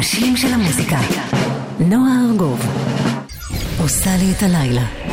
השם של המוזיקה. נועה ארגוב עושה לי את הלילה.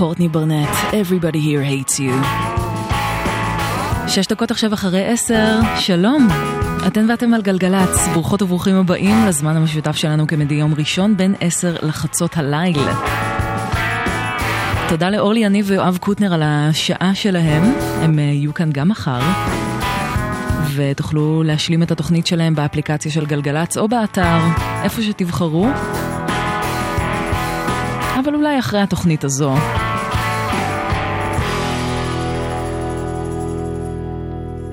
קורטני ברנט, Everybody here hates you. שש דקות עכשיו אחרי עשר, שלום. אתן ואתם על גלגלצ, ברוכות וברוכים הבאים לזמן המשותף שלנו כמדי יום ראשון בין עשר לחצות הליל. תודה לאורלי יניב ויואב קוטנר על השעה שלהם, הם אה, יהיו כאן גם מחר. ותוכלו להשלים את התוכנית שלהם באפליקציה של גלגלצ או באתר, איפה שתבחרו. אבל אולי אחרי התוכנית הזו.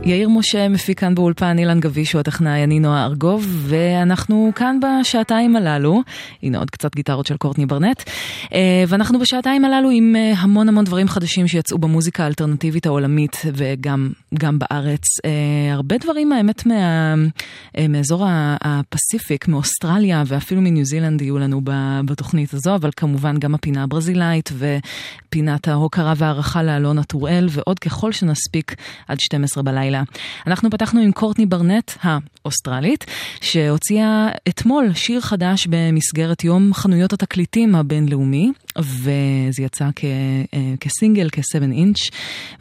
יאיר משה מפיק כאן באולפן, אילן גביש הוא הטכנאי, אני נועה ארגוב, ואנחנו כאן בשעתיים הללו, הנה עוד קצת גיטרות של קורטני ברנט, אה, ואנחנו בשעתיים הללו עם אה, המון המון דברים חדשים שיצאו במוזיקה האלטרנטיבית העולמית וגם בארץ. אה, הרבה דברים האמת מה, מאזור הפסיפיק, מאוסטרליה ואפילו מניו זילנד יהיו לנו בתוכנית הזו, אבל כמובן גם הפינה הברזילאית ופינת ההוקרה והערכה לאלונה טוראל, ועוד ככל שנספיק עד 12 בלילה. הלילה. אנחנו פתחנו עם קורטני ברנט האוסטרלית, שהוציאה אתמול שיר חדש במסגרת יום חנויות התקליטים הבינלאומי, וזה יצא כ, אה, כסינגל, כ-7 אינץ',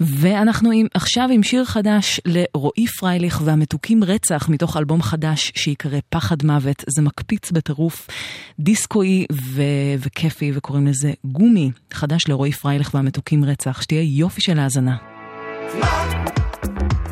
ואנחנו עם, עכשיו עם שיר חדש לרועי פרייליך והמתוקים רצח מתוך אלבום חדש שיקרא פחד מוות, זה מקפיץ בטירוף, דיסקואי ו- וכיפי וקוראים לזה גומי, חדש לרועי פרייליך והמתוקים רצח, שתהיה יופי של האזנה. That's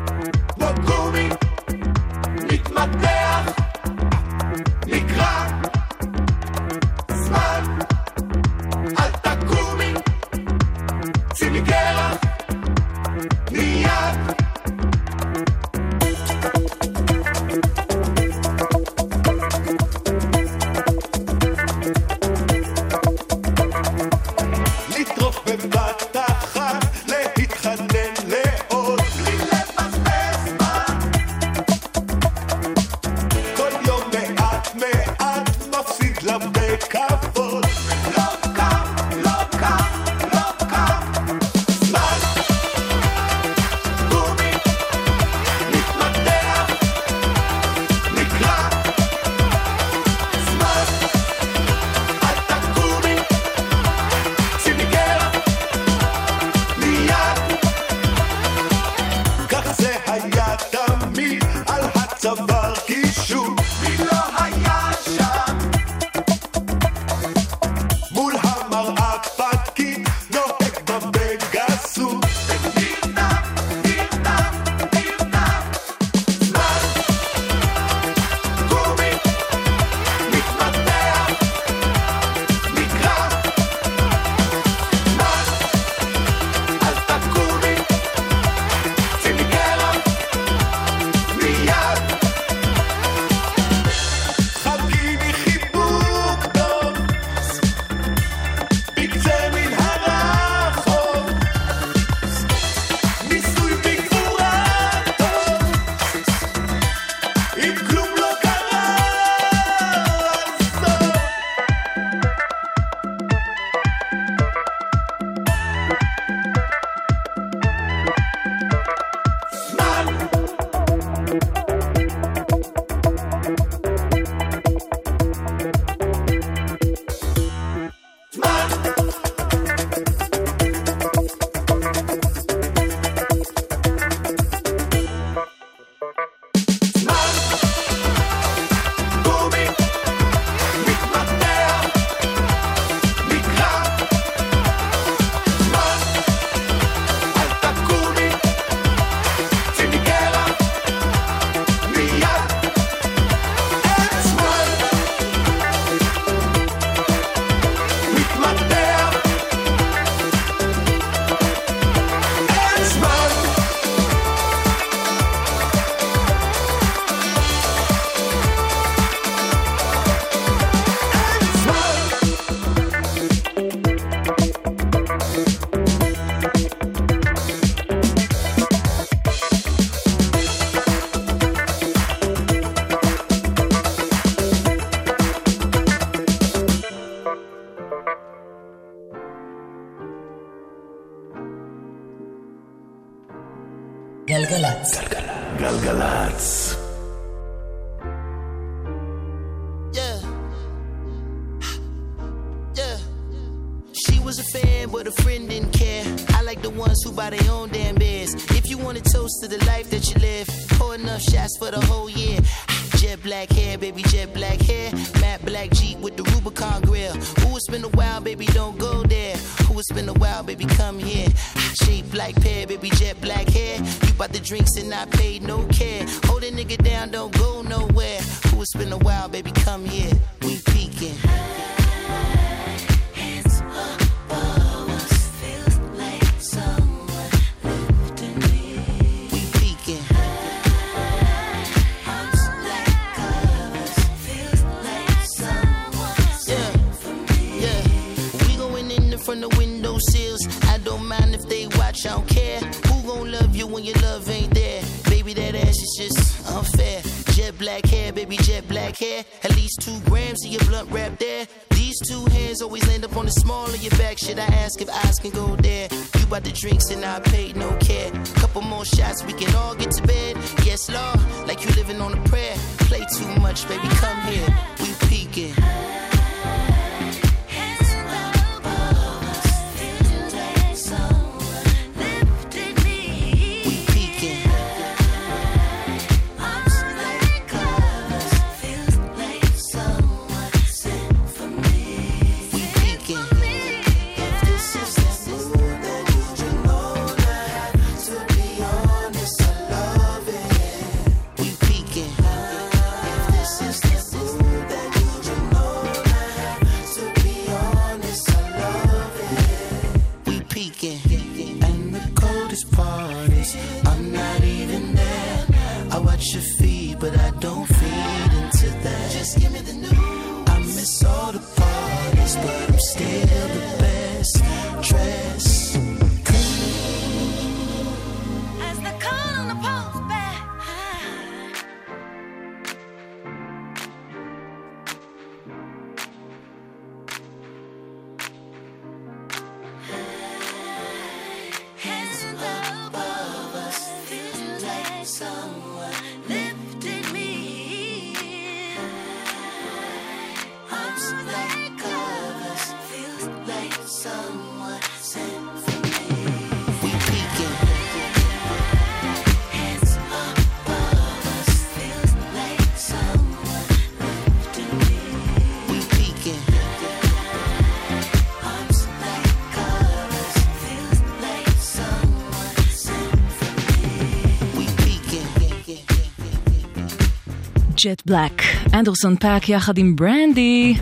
Jet Black, אנדרסון פאק יחד עם ברנדי.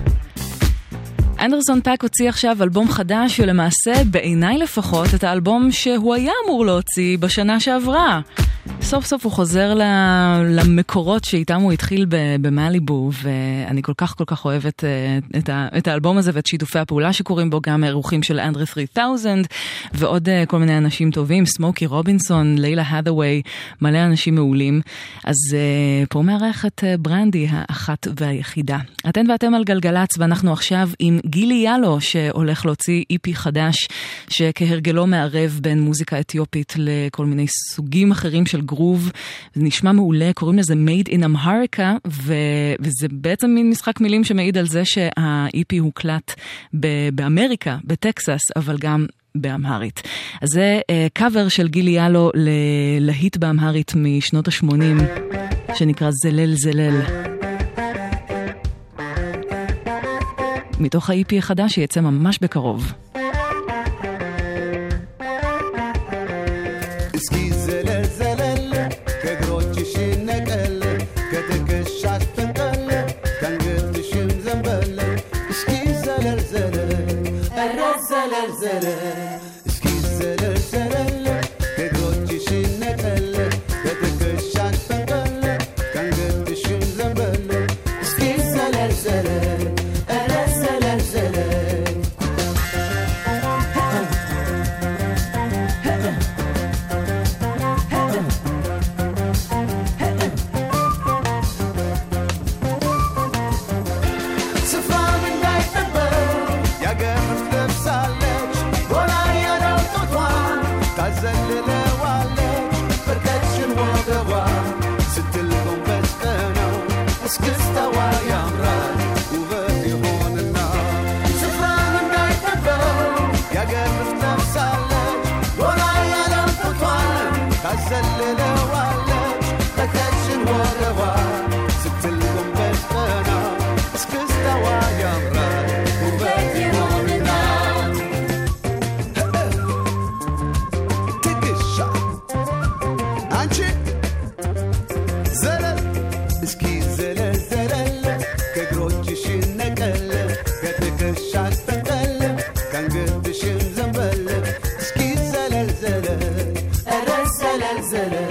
אנדרסון פאק הוציא עכשיו אלבום חדש, ולמעשה, בעיניי לפחות, את האלבום שהוא היה אמור להוציא בשנה שעברה. סוף סוף הוא חוזר למקורות שאיתם הוא התחיל במאליבו, ואני כל כך כל כך אוהבת אה, את, האלבום הזה ואת שיתופי הפעולה שקורים בו, גם אירוחים של אנדרה 3000 ועוד אה, כל מיני אנשים טובים, סמוקי רובינסון, לילה האת'אווי, מלא אנשים מעולים. אז אה, פה מארחת ברנדי האחת והיחידה. אתן ואתם על גלגלצ, ואנחנו עכשיו עם גילי יאלו, שהולך להוציא איפי חדש, שכהרגלו מערב בין מוזיקה אתיופית לכל מיני סוגים אחרים של עירוב, זה נשמע מעולה, קוראים לזה Made in America, ו... וזה בעצם מין משחק מילים שמעיד על זה שה-EP הוקלט ב- באמריקה, בטקסס, אבל גם באמהרית. אז זה אה, uh, קאבר של גילי יאלו ללהיט באמהרית משנות ה-80, שנקרא זלל זלל. מתוך ה-IP החדש שיצא ממש בקרוב. Excuse güzele.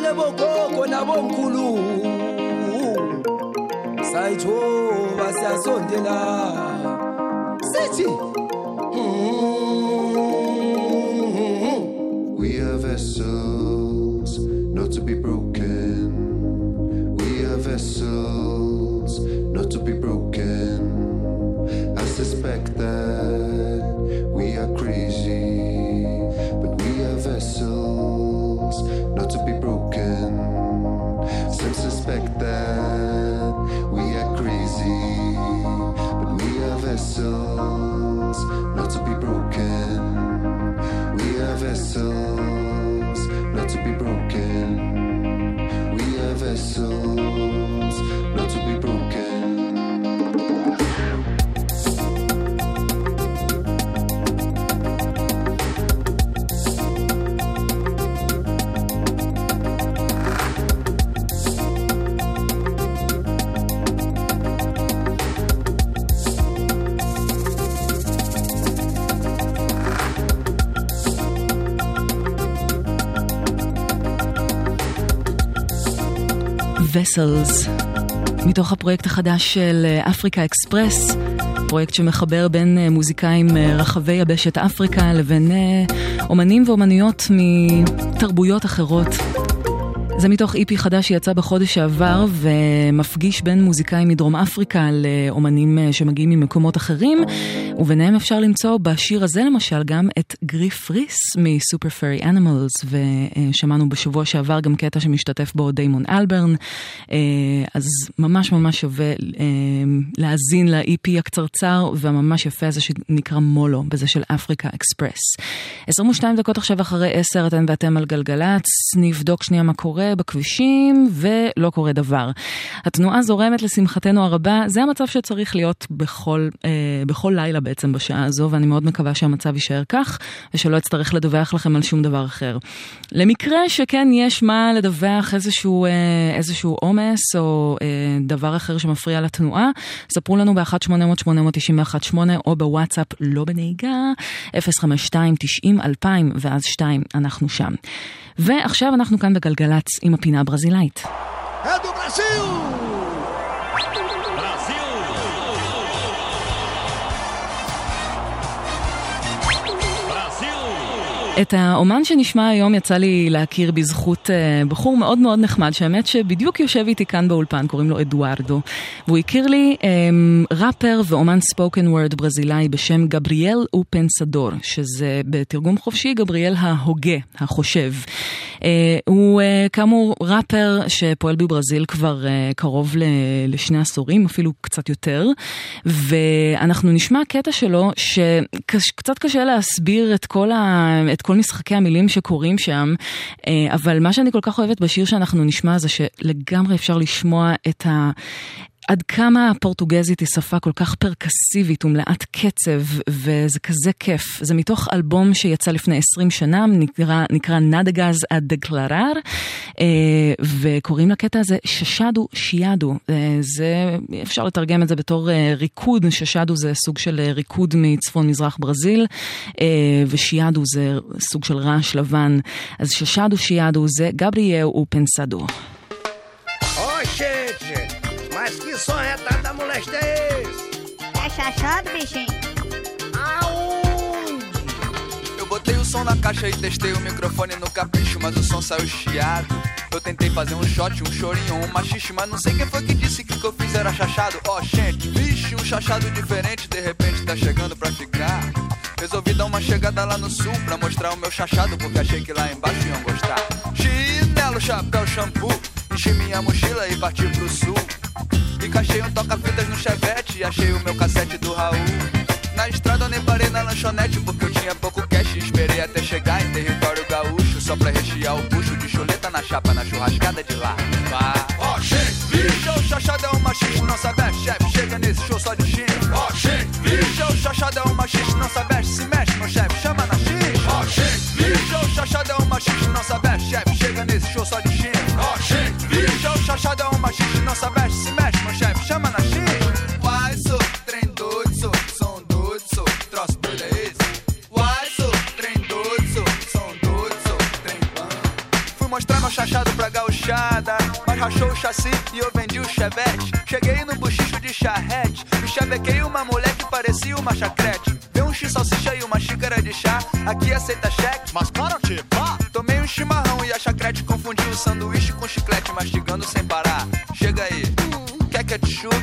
Bogogo nabomkhulu sayithoba siyasondela sithi hmm, hmm, hmm, We are vessels not to be broken. We are vessels not to be broken. Vessels, מתוך הפרויקט החדש של Africa Express, פרויקט שמחבר בין אה, מוזיקאים אה, רחבי יבשת אפריקה לבין אה, אומנים ואומנויות מתרבויות אחרות. זה מתוך EP חדש שיצא בחודש שעבר ומפגיש בין מוזיקאים מדרום אפריקה לאומנים אה, שמגיעים ממקומות אחרים וביניהם אפשר למצוא בשיר הזה למשל גם את גריף ריס מ Super Furry Animals ושמענו בשבוע שעבר גם קטע שמשתתף בו דיימון אלברן אה, אז ממש ממש שווה אה, להאזין לאיפי הקצרצר והממש יפה הזה שנקרא מולו בזה של אפריקה אקספרס. 22 דקות עכשיו אחרי 10 אתן ואתם על גלגלצ נבדוק שנייה מה קורה בכבישים ולא קורה דבר. התנועה זורמת לשמחתנו הרבה, זה המצב שצריך להיות בכל, אה, בכל לילה בעצם בשעה הזו, ואני מאוד מקווה שהמצב יישאר כך, ושלא אצטרך לדווח לכם על שום דבר אחר. למקרה שכן יש מה לדווח איזשהו, אה, איזשהו עומס או אה, דבר אחר שמפריע לתנועה, ספרו לנו ב-1-800-891-8 או בוואטסאפ לא בנהיגה, 052-90-2000 ואז 2, אנחנו שם. ועכשיו אנחנו כאן בגלגלצ עם הפינה הברזילאית. É do את האומן שנשמע היום יצא לי להכיר בזכות uh, בחור מאוד מאוד נחמד, שהאמת שבדיוק יושב איתי כאן באולפן, קוראים לו אדוארדו. והוא הכיר לי um, ראפר ואומן ספוקן וורד ברזילאי בשם גבריאל אופנסדור, שזה בתרגום חופשי גבריאל ההוגה, החושב. Uh, הוא uh, כאמור ראפר שפועל בברזיל כבר uh, קרוב לשני עשורים, אפילו קצת יותר, ואנחנו נשמע קטע שלו שקצת קשה להסביר את כל ה... את כל משחקי המילים שקורים שם, אה, אבל מה שאני כל כך אוהבת בשיר שאנחנו נשמע זה שלגמרי אפשר לשמוע את ה... עד כמה הפורטוגזית היא שפה כל כך פרקסיבית ומלאת קצב, וזה כזה כיף. זה מתוך אלבום שיצא לפני 20 שנה, נקרא, נקרא נדגז עד דקלרר, אה, וקוראים לקטע הזה ששדו שיאדו. אה, זה, אפשר לתרגם את זה בתור אה, ריקוד, ששדו זה סוג של ריקוד מצפון מזרח ברזיל, ושיאדו זה סוג של רעש לבן. אז ששדו שיאדו זה גבריאל ופנסדו. Chachado, bichinho? Aonde? Eu botei o som na caixa e testei o microfone no capricho, mas o som saiu chiado. Eu tentei fazer um shot, um chorinho, um machixe, mas não sei quem foi que disse que o que eu fiz era chachado. Ó, oh, gente, vixe, um chachado diferente, de repente tá chegando pra ficar. Resolvi dar uma chegada lá no sul pra mostrar o meu chachado, porque achei que lá embaixo iam gostar. Chinelo, chapéu, shampoo, enchi minha mochila e parti pro sul. Encaixei um toca-fitas no chevette e achei o meu cassete do Raul. Na estrada eu nem parei na lanchonete porque eu tinha pouco cash esperei até chegar em território gaúcho só pra rechear o bucho de chuleta na chapa na churrascada de lá. Vá. Ó, oh! Bicho, o chachado é um machista, não sabe, chefe. Chega nesse show só de chino. Ó, oh! Bicho, o chachado é um machista, não sabe, se mexe, meu chefe. Chama na X. Ó, oh! Bicho, o chachado é um machista, não sabe, chefe. Chega nesse show só de! Bicho, o chachado é um machista, não sabe, se mexe, meu chefe. Chama na X. Uai, sou trem doido, sou som doido, sou troço doido é esse. Uai, sou trem doido, sou som doido, sou trem bom. Fui mostrar meu chachado pra gauchada, mas rachou o chassi e eu vendi o chevette. Cheguei no buchicho de charrete, me chavequei uma mulher que parecia uma chacrete. Deu um x salsicha e uma xícara de chá, aqui aceita cheque. Mas para, tio, pá! Tomei um chimarrão e a chacrete confundiu o sanduíche com chiclete, mastigando sem parar. Chega aí, quer ketchup?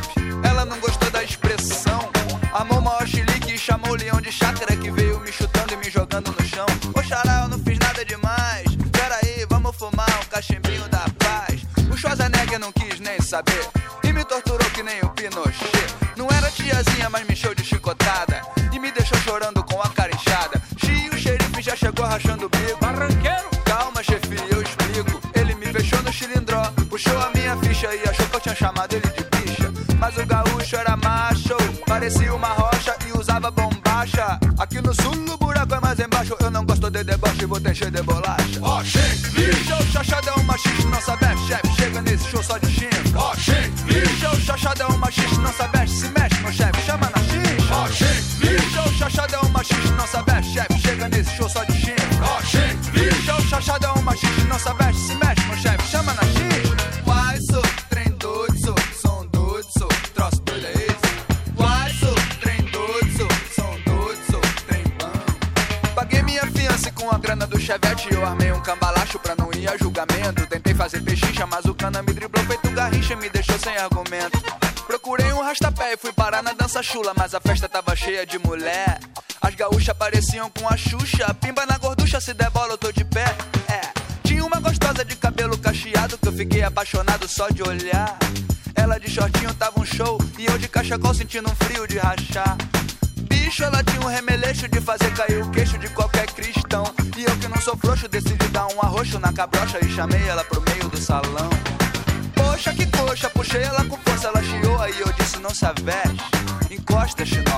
Ela não gostou da expressão. Amou maior chilique e chamou o leão de chácara que veio me chutando e me jogando no chão. Ô xará, eu não fiz nada demais. Pera aí, vamos fumar um cachimbinho da paz. O Schwarzenegger não quis nem saber e me torturou que nem o Pinochet. Não era tiazinha, mas me encheu de chegou rachando o bico. Barranqueiro! Calma, chefe, eu explico. Ele me fechou no cilindró, puxou a minha ficha e achou que eu tinha chamado ele de bicha. Mas o gaúcho era macho, parecia uma rocha e usava bombacha. Aqui no sul o buraco é mais embaixo, eu não gosto de deboche, vou te encher de bolacha. Ó, chefe! Bicho, o chachado é um machista, não sabe, chefe, chega nesse show só de chino. Ó, chefe! Bicho, o chachado é um machista, não sabe, se mexe, meu chefe, chama na X. Ó, chefe! Bicho, o chachado é um machista, não sabe, Ó, chefe! Bicho, o chachado é um machista, não sabe, se mexe, meu chefe, chama na X. Uai, sou trem doido, sou som doido, sou troço é esse. Uai, sou trem doido, sou som doido, sou trem bom. Paguei minha fiança com a grana do chevette eu armei um cambalacho pra não ir a julgamento. Tentei fazer pechincha, mas o cana me driblou feito garrincha e me deixou sem argumento. Procurei um rastapé e fui parar na dança chula, mas a festa tava cheia de mulher. As gaúchas pareciam com a Xuxa. Pimba na gorducha, se der bola eu tô de pé. É. Tinha uma gostosa de cabelo cacheado que eu fiquei apaixonado só de olhar. Ela de shortinho tava um show e eu de cachecol sentindo um frio de rachar. Bicho, ela tinha um remeleixo de fazer cair o queixo de qualquer cristão. E eu que não sou frouxo decidi dar um arroxo na cabrocha e chamei ela pro meio do salão. Poxa, que coxa, puxei ela com força, ela chiou e eu disse não se aveste, encosta, chinelo.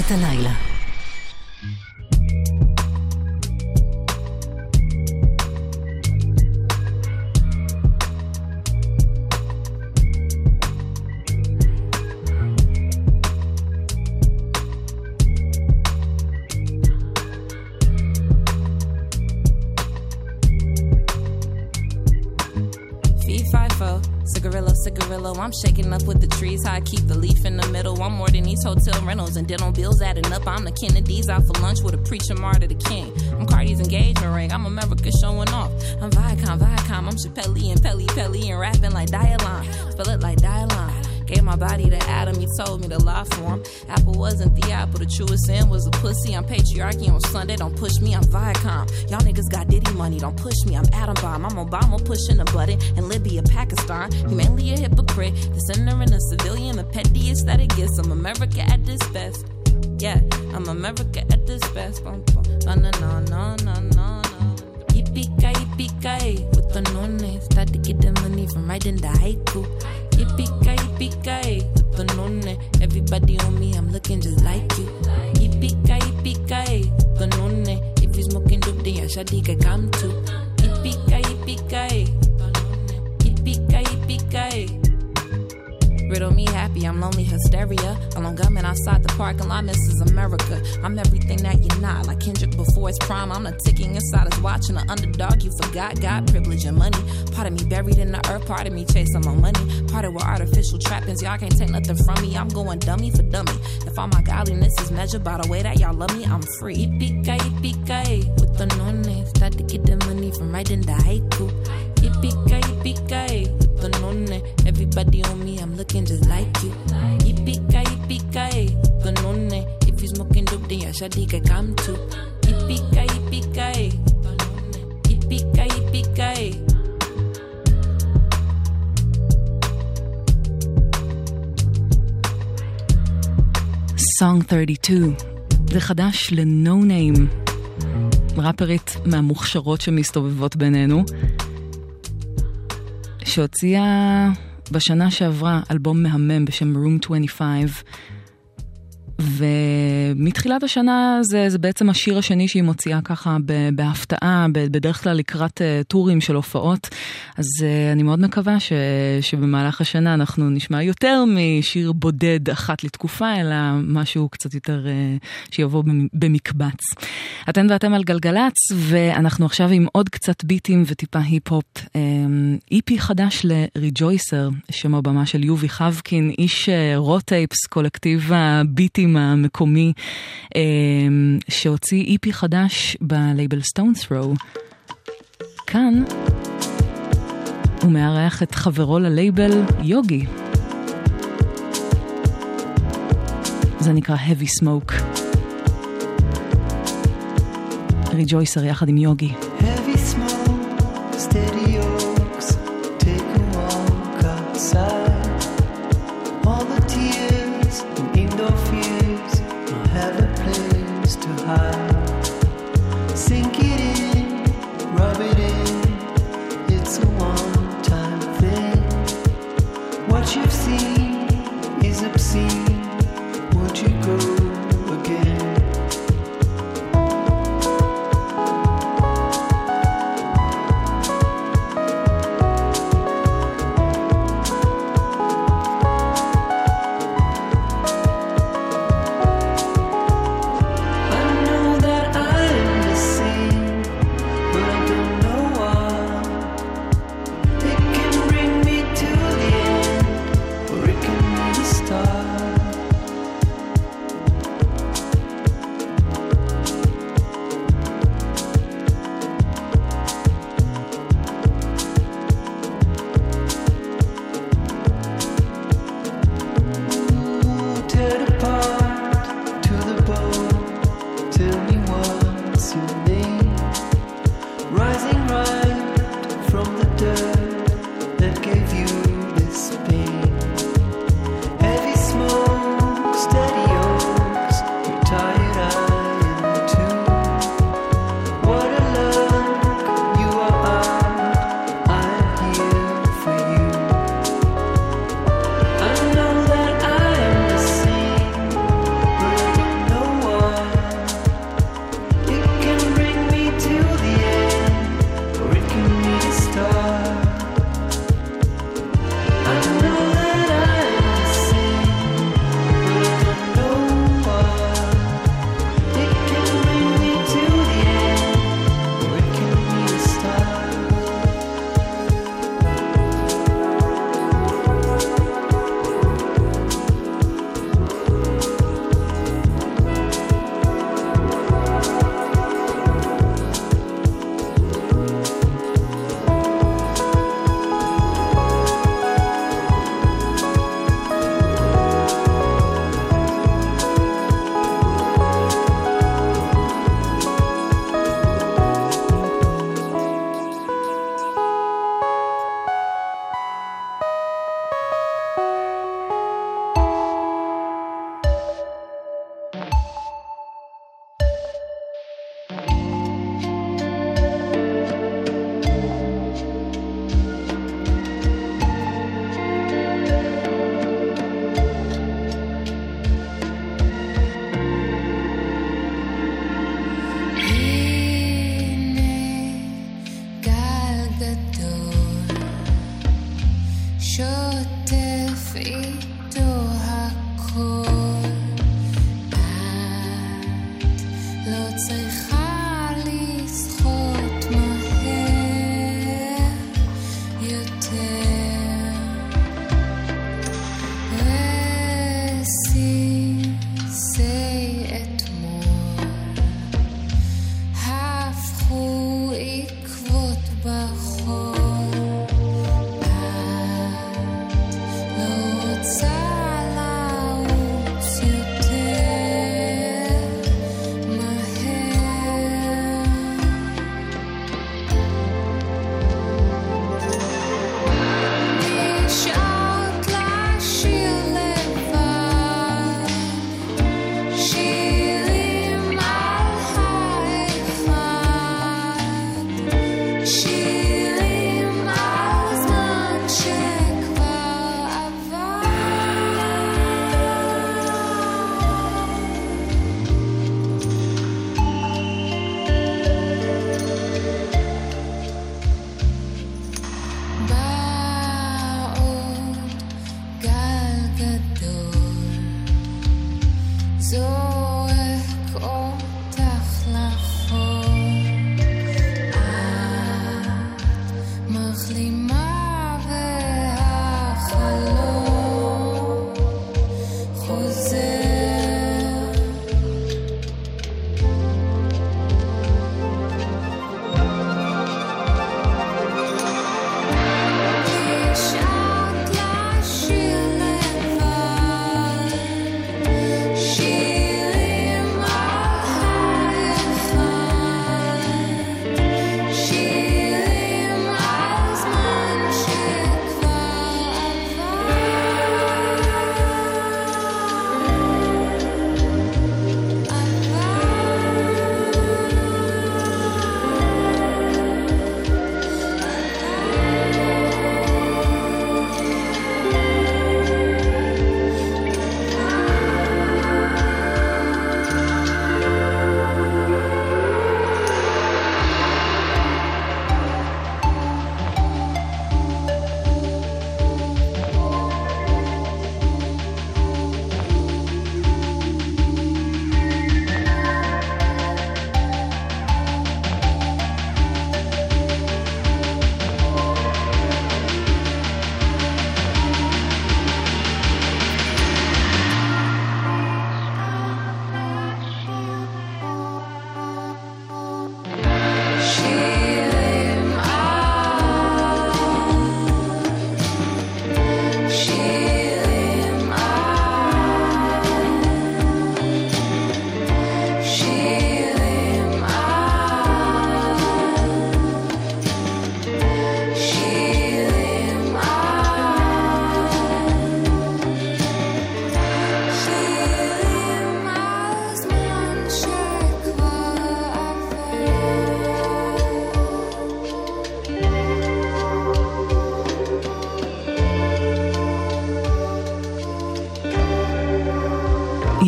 את הלילה. Audemars to the king. I'm Cardi's engagement ring. I'm America showing off. I'm Viacom, Viacom. I'm Chappelle and Pelly Pelly and rapping like Dialon. Spell it like Dialon. Gave my body to Adam, he told me to lie for him. Apple wasn't the apple, the truest sin was a pussy. I'm patriarchy on Sunday, don't push me, I'm Viacom. Y'all niggas got Diddy money, don't push me, I'm Adam Bomb. I'm Obama pushing a button And Libya, Pakistan. Humanly a hypocrite, the sinner and a civilian, the pettiest that it gets. I'm America at this best. Yeah, I'm America at this best. Bum, bum. Na na na na na na na. Yippee ki with the nonne. Start to get the money from writing the haiku. Yippee ki with the nonne. Everybody on me, I'm looking just like you. Yippee ki with the nonne. If you smoking dope, then your shawty can gum too. Yippee ki yippee ki. Yippee ki yippee ki riddle me happy. I'm lonely hysteria. Along gumming outside the parking lot, Mrs. America. I'm everything that you're not. Like Kendrick before his prime. I'm the ticking insider's watching the underdog. You forgot God, privilege, and money. Part of me buried in the earth. Part of me chasing my money. Part of with artificial trappings. Y'all can't take nothing from me. I'm going dummy for dummy. If all my godliness is measured by the way that y'all love me, I'm free. Yippee-ki, yippee-ki. With the no name, start to get the money from writing the haiku. Yippee-ki, yippee-ki. ganone. Everybody on me, I'm looking just like you. Yippee-ki, yippee-ki, ganone. If you smoking dope, then your shawty can come too. Yippee-ki, yippee-ki, ganone. Yippee-ki, yippee-ki. Song 32, זה חדש ל-No Name, ראפרית מהמוכשרות שמסתובבות בינינו, שהוציאה בשנה שעברה אלבום מהמם בשם Room 25, ומתחילת השנה זה, זה בעצם השיר השני שהיא מוציאה ככה בהפתעה, בדרך כלל לקראת uh, טורים של הופעות. אז uh, אני מאוד מקווה ש, שבמהלך השנה אנחנו נשמע יותר משיר בודד אחת לתקופה, אלא משהו קצת יותר אה, שיבוא במקבץ. אתן ואתם על גלגלצ, ואנחנו עכשיו עם עוד קצת ביטים וטיפה היפ-הופ. EP חדש ל Rejoicer, שם הבמה של יובי חבקין, איש Raw Tapes, קולקטיב הביטים. המקומי שהוציא EP חדש בלייבל Stones Throw. כאן הוא מארח את חברו ללייבל יוגי. זה נקרא Heavy Smoke. ריג'ויסר יחד עם יוגי. Heavy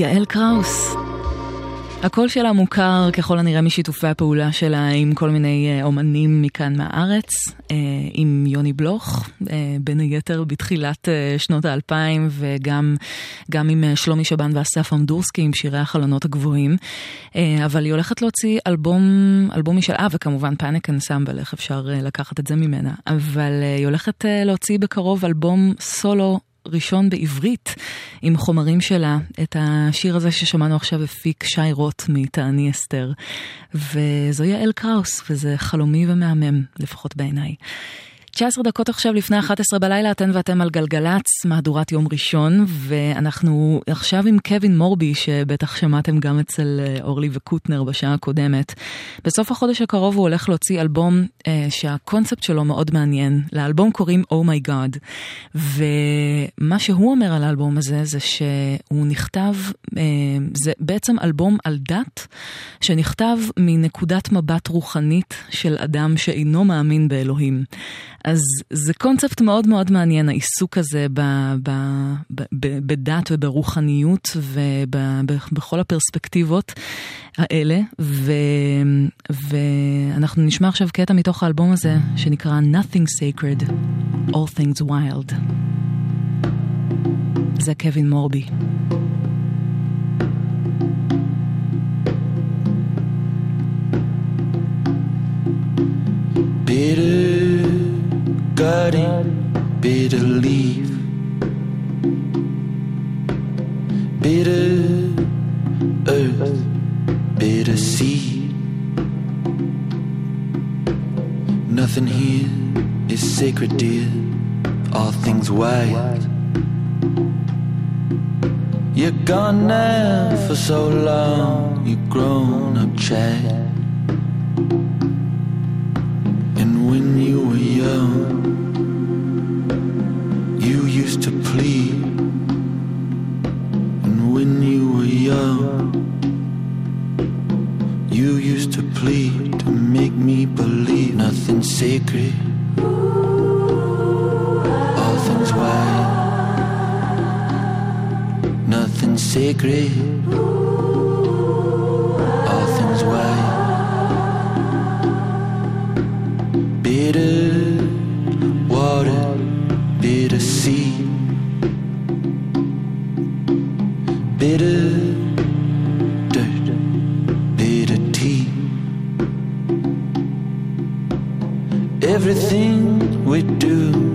יעל קראוס. הקול שלה מוכר ככל הנראה משיתופי הפעולה שלה עם כל מיני אה, אומנים מכאן מהארץ, אה, עם יוני בלוך, אה, בין היתר בתחילת שנות האלפיים, וגם גם עם שלומי שבן ואסף אמדורסקי עם שירי החלונות הגבוהים. אבל היא הולכת להוציא אלבום, אלבום משל, אה, וכמובן פאניק אנסמבל, איך אפשר לקחת את זה ממנה. אבל היא הולכת להוציא בקרוב אלבום סולו. ראשון בעברית עם חומרים שלה. את השיר הזה ששמענו עכשיו הפיק שי רוט מתעני אסתר. וזו יעל קראוס, וזה חלומי ומהמם, לפחות בעיניי. 19 דקות עכשיו לפני 11 בלילה, אתן ואתם על גלגלצ, מהדורת יום ראשון, ואנחנו עכשיו עם קווין מורבי, שבטח שמעתם גם אצל אה, אורלי וקוטנר בשעה הקודמת. בסוף החודש הקרוב הוא הולך להוציא אלבום אה, שהקונספט שלו מאוד מעניין. לאלבום קוראים Oh My God, ומה שהוא אומר על האלבום הזה זה שהוא נכתב, אה, זה בעצם אלבום על דת, שנכתב מנקודת מבט רוחנית של אדם שאינו מאמין באלוהים. אז זה קונספט מאוד מאוד מעניין, העיסוק הזה ב, ב, ב, ב, בדת וברוחניות ובכל הפרספקטיבות האלה. ו, ואנחנו נשמע עכשיו קטע מתוך האלבום הזה שנקרא Nothing Sacred, All Things Wild. זה קווין מורבי. Bitter leaf, bitter earth, bitter seed. Nothing here is sacred, dear. All things wild. You're gone now for so long, you've grown up child. Used to plead. And when you were young, you used to plead to make me believe nothing's sacred. All things wild, nothing's sacred. We do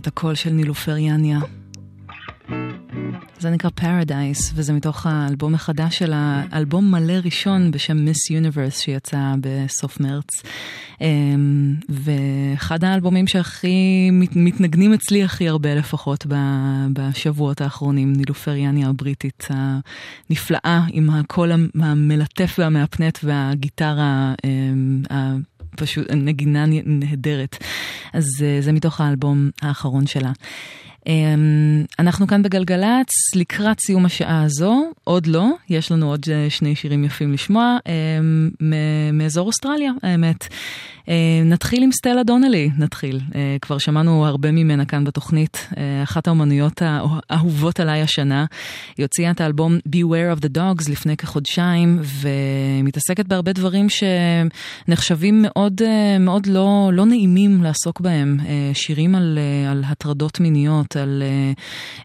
את הקול של נילופר יניה. זה נקרא Paradise, וזה מתוך האלבום החדש שלה, אלבום מלא ראשון בשם Miss Universe שיצא בסוף מרץ. אמ, ואחד האלבומים שהכי מתנגנים אצלי הכי הרבה לפחות בשבועות האחרונים, נילופר נילופריאניה הבריטית הנפלאה עם הקול המלטף והמהפנט והגיטרה אמ, פשוט נגינה נהדרת. אז אה, זה מתוך האלבום האחרון שלה. אנחנו כאן בגלגלצ לקראת סיום השעה הזו, עוד לא, יש לנו עוד אה, שני שירים יפים לשמוע, אמ, מאזור אוסטרליה, האמת. אה, נתחיל עם סטלה דונלי, נתחיל. אה, כבר שמענו הרבה ממנה כאן בתוכנית, אה, אחת האומנויות האהובות עליי השנה. היא הוציאה את האלבום Beware of the Dogs לפני כחודשיים, ומתעסקת בהרבה דברים שנחשבים מאוד, מאוד לא, לא נעימים לעסוק בהם. שירים על, על הטרדות מיניות, על, אה,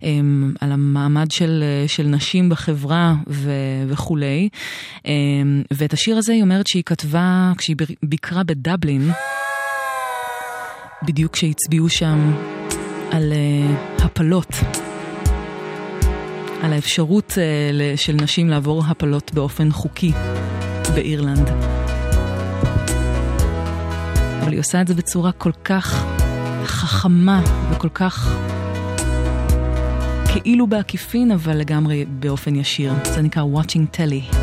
אמ, על המעמד של, אה, של נשים בחברה ו, וכולי. אמ, ואת השיר הזה היא אומרת שהיא כתבה כשהיא ביקרה בדבלין, בדיוק כשהצביעו שם על uh, הפלות, על האפשרות של נשים לעבור הפלות באופן חוקי באירלנד. אבל היא עושה את זה בצורה כל כך חכמה וכל כך כאילו בעקיפין, אבל לגמרי באופן ישיר. זה נקרא Watching Telly.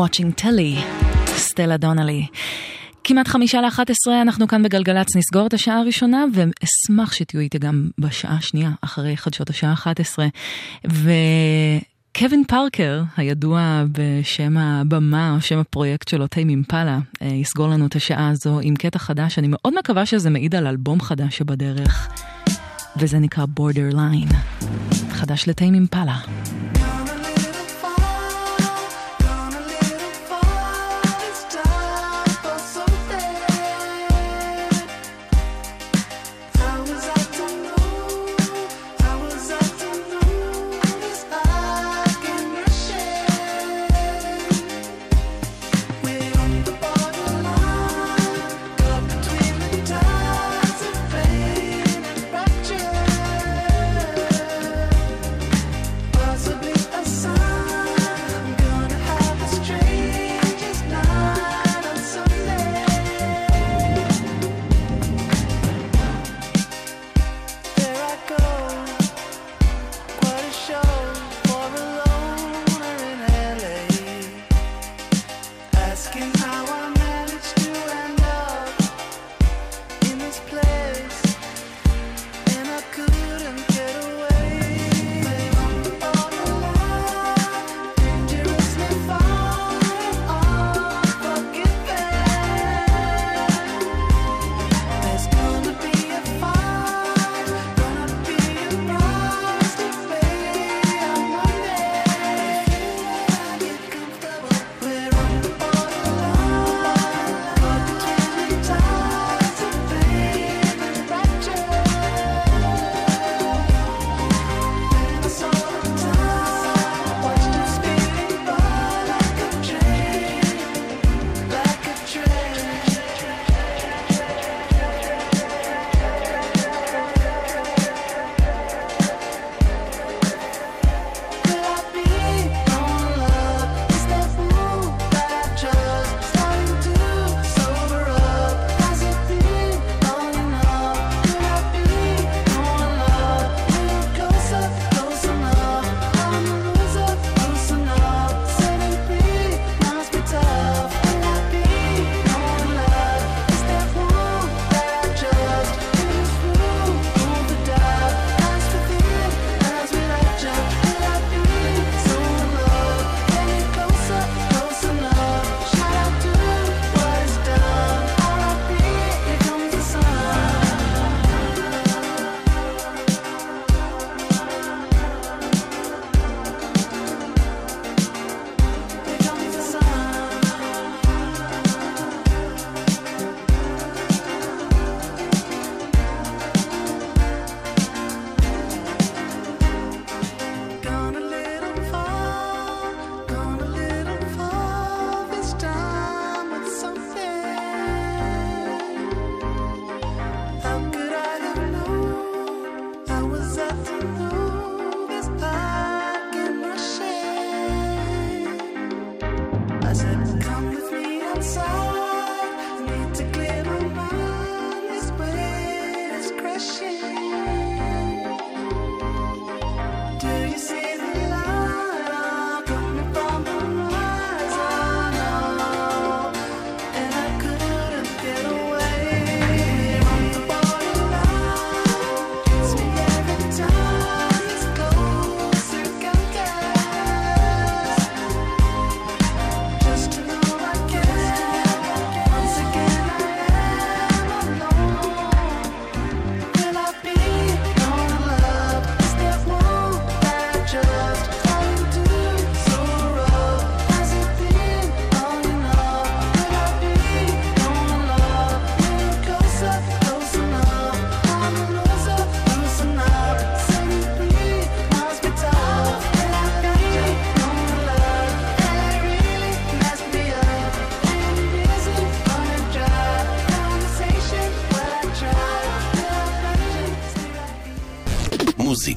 Watching Telly, סטלה דונלי. כמעט חמישה לאחת עשרה, אנחנו כאן בגלגלצ, נסגור את השעה הראשונה, ואשמח שתהיו איתי גם בשעה השנייה, אחרי חדשות השעה האחת עשרה. וקווין פארקר, הידוע בשם הבמה, או שם הפרויקט שלו, טיים אימפלה, אה, יסגור לנו את השעה הזו עם קטע חדש, אני מאוד מקווה שזה מעיד על אלבום חדש שבדרך, וזה נקרא Borderline, חדש לטיים אימפלה.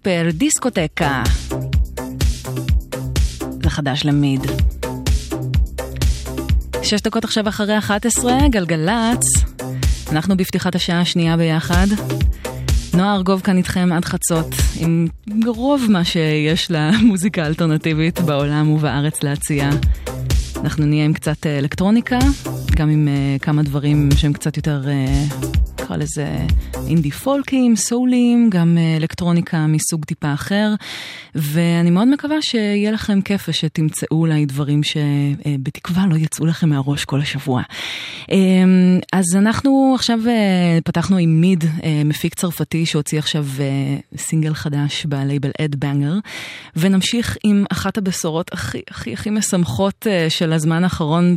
סופר דיסקוטקה. זה חדש למיד. שש דקות עכשיו אחרי 11, גלגלצ. אנחנו בפתיחת השעה השנייה ביחד. נועה ארגוב כאן איתכם עד חצות, עם רוב מה שיש למוזיקה האלטרנטיבית בעולם ובארץ להציע. אנחנו נהיה עם קצת אה, אלקטרוניקה, גם עם uh, כמה דברים שהם קצת יותר, uh, נקרא לזה אינדי פולקים, סולים, גם uh, אלקטרוניקה מסוג טיפה אחר, ואני מאוד מקווה שיהיה לכם כיף ושתמצאו אולי דברים שבתקווה לא יצאו לכם מהראש כל השבוע. Um, אז אנחנו עכשיו uh, פתחנו עם מיד, מפיק צרפתי שהוציא עכשיו סינגל חדש בלייבל אד בנגר, ונמשיך עם אחת הבשורות הכי הכי הכי משמחות של הזמן האחרון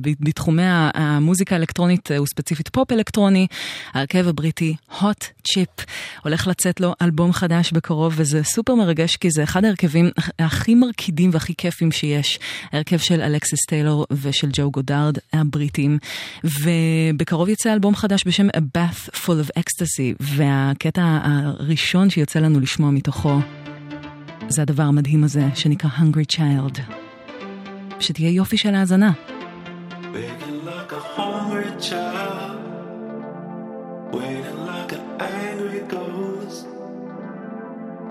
בתחומי המוזיקה האלקטרונית וספציפית פופ אלקטרוני, ההרכב הבריטי hot chip הולך לצאת לו אלבום חדש בקרוב וזה סופר מרגש כי זה אחד ההרכבים הכי מרקידים והכי כיפים שיש, ההרכב של אלכסיס טיילור ושל ג'ו גודארד הבריטים, ובקרוב יצא אלבום חדש בשם A Bath Full of Ecstasy והקטע הראשון שיוצא לנו לשמוע מתוכו זה הדבר המדהים הזה שנקרא Hungry Child. שתהיה יופי של האזנה. Begging waiting like an angry ghost,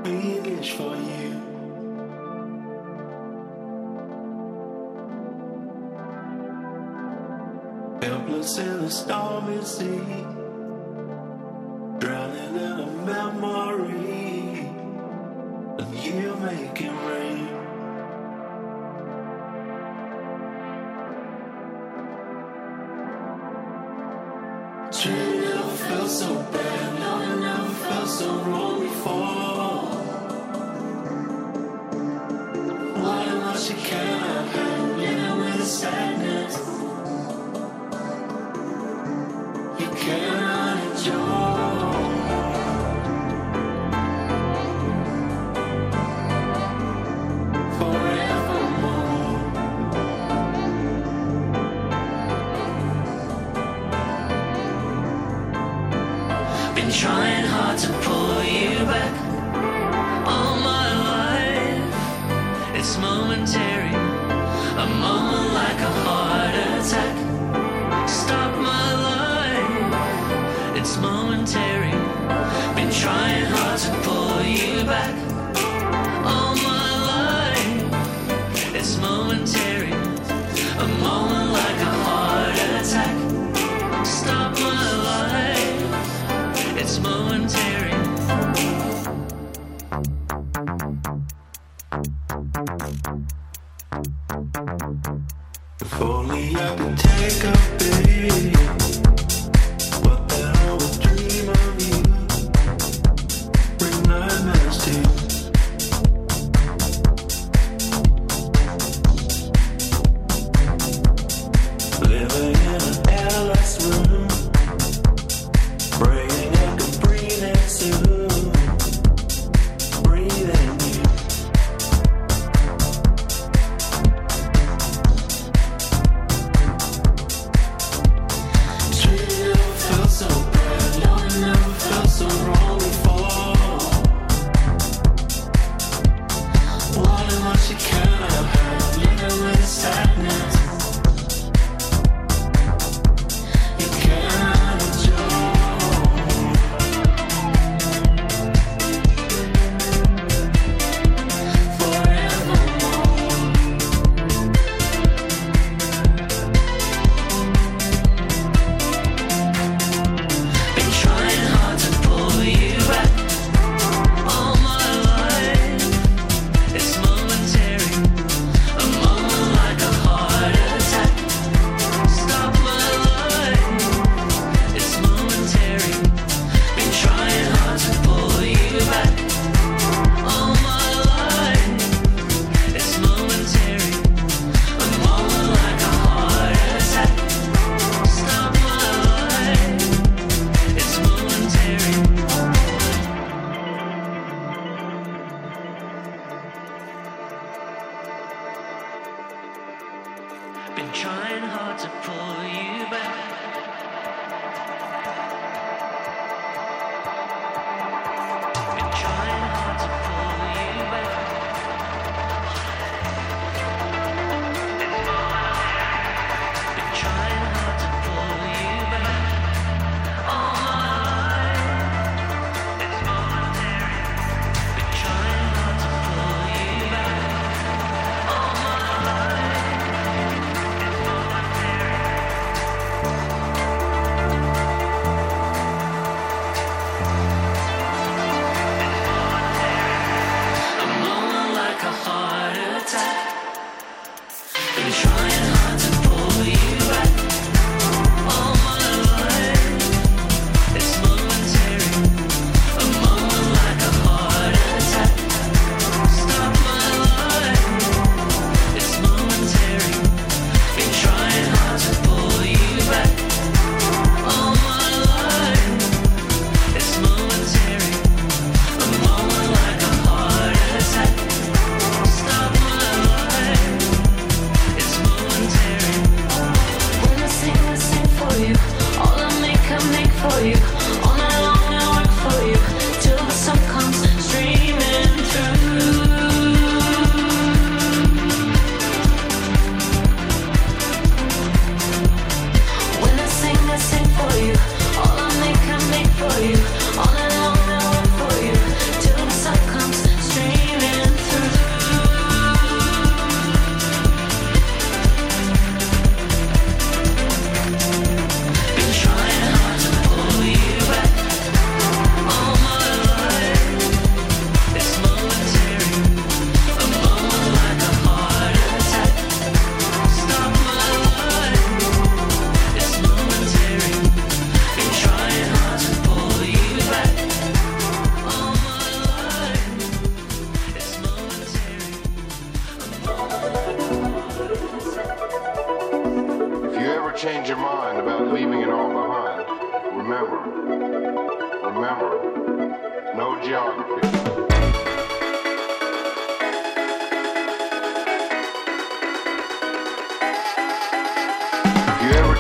English for you. Helpless in a stormy sea, drowning in a memory of you making rain. So bad, no, I never felt so wrong before. Why am I cannot handle living with the sadness?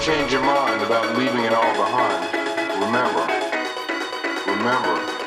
Change your mind about leaving it all behind, remember, remember,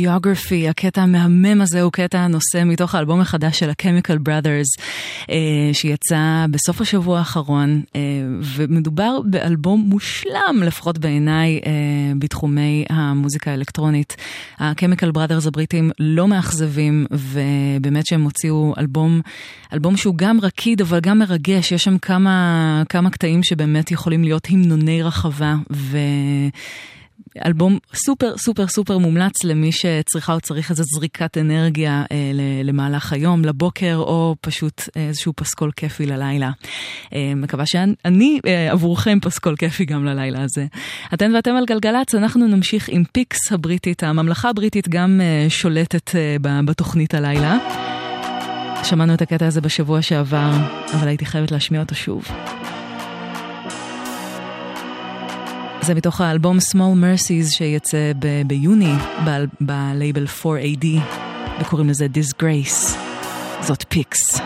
Geography, הקטע המהמם הזה הוא קטע הנושא מתוך האלבום החדש של ה-Chemical Brothers, אה, שיצא בסוף השבוע האחרון, אה, ומדובר באלבום מושלם, לפחות בעיניי, אה, בתחומי המוזיקה האלקטרונית. ה-Chemical Brothers הבריטים לא מאכזבים, ובאמת שהם הוציאו אלבום, אלבום שהוא גם רקיד אבל גם מרגש, יש שם כמה, כמה קטעים שבאמת יכולים להיות המנוני רחבה, ו... אלבום סופר סופר סופר מומלץ למי שצריכה או צריך איזו זריקת אנרגיה אה, למהלך היום, לבוקר, או פשוט איזשהו פסקול כיפי ללילה. אה, מקווה שאני אה, עבורכם פסקול כיפי גם ללילה הזה. אתן ואתם על גלגלצ, אנחנו נמשיך עם פיקס הבריטית, הממלכה הבריטית גם אה, שולטת אה, בתוכנית הלילה. שמענו את הקטע הזה בשבוע שעבר, אבל הייתי חייבת להשמיע אותו שוב. זה מתוך האלבום Small Mercies שיצא ב- ביוני בלייבל ב- 4AD, וקוראים לזה Disgrace. זאת פיקס.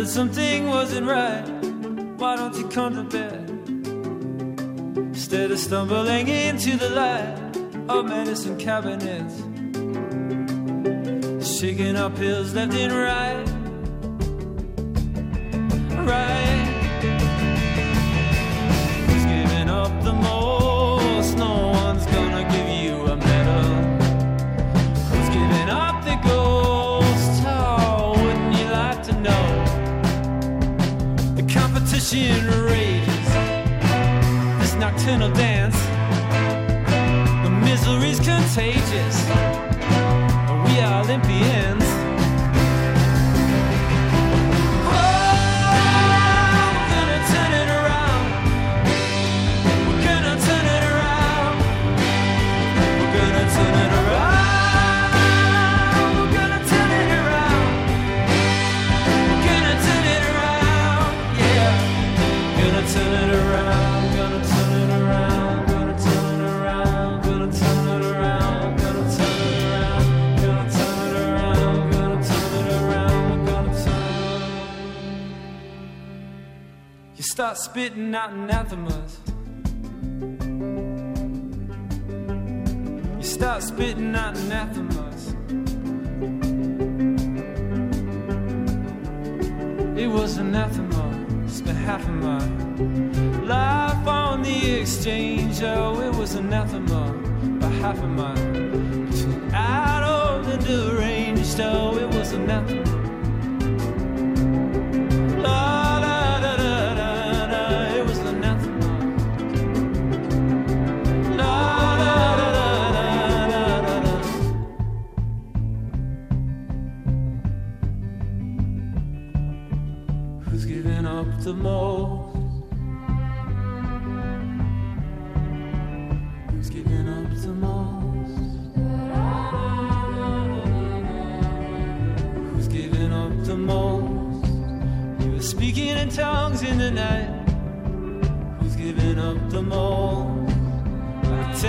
that something wasn't right. Why don't you come to bed? Instead of stumbling into the light of medicine cabinets, shaking our pills left and right.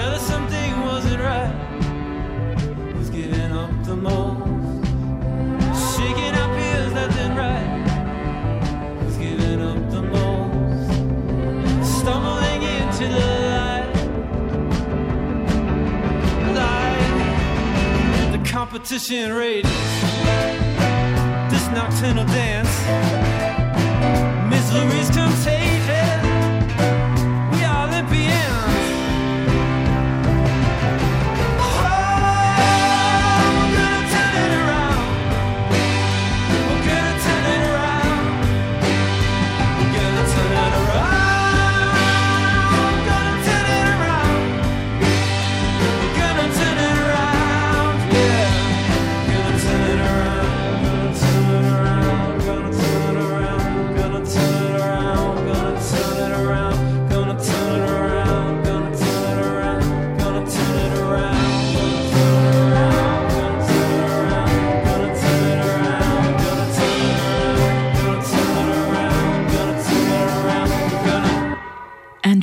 Tell that something wasn't right. Who's giving up the most? Shaking out feels nothing right. Who's giving up the most? Stumbling into the light. Light. The competition rages. This nocturnal dance. Misery's contagious.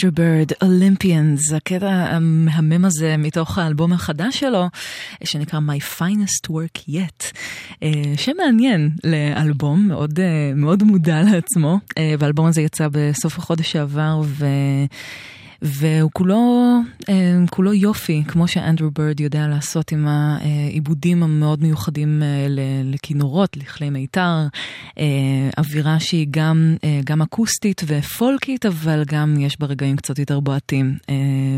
אנדרו בירד, אולימפיאנס, הקטע המהמם הזה מתוך האלבום החדש שלו, שנקרא My Finest Work Yet, אה, שם מעניין לאלבום, מאוד, אה, מאוד מודע לעצמו, אה, והאלבום הזה יצא בסוף החודש שעבר, ו... והוא כולו, אה, כולו יופי, כמו שאנדרו בירד יודע לעשות עם העיבודים המאוד מיוחדים אה, לכינורות, לכלי מיתר, אה, אווירה שהיא גם, גם אקוסטית ופולקית, אבל גם יש בה רגעים קצת יותר בועטים.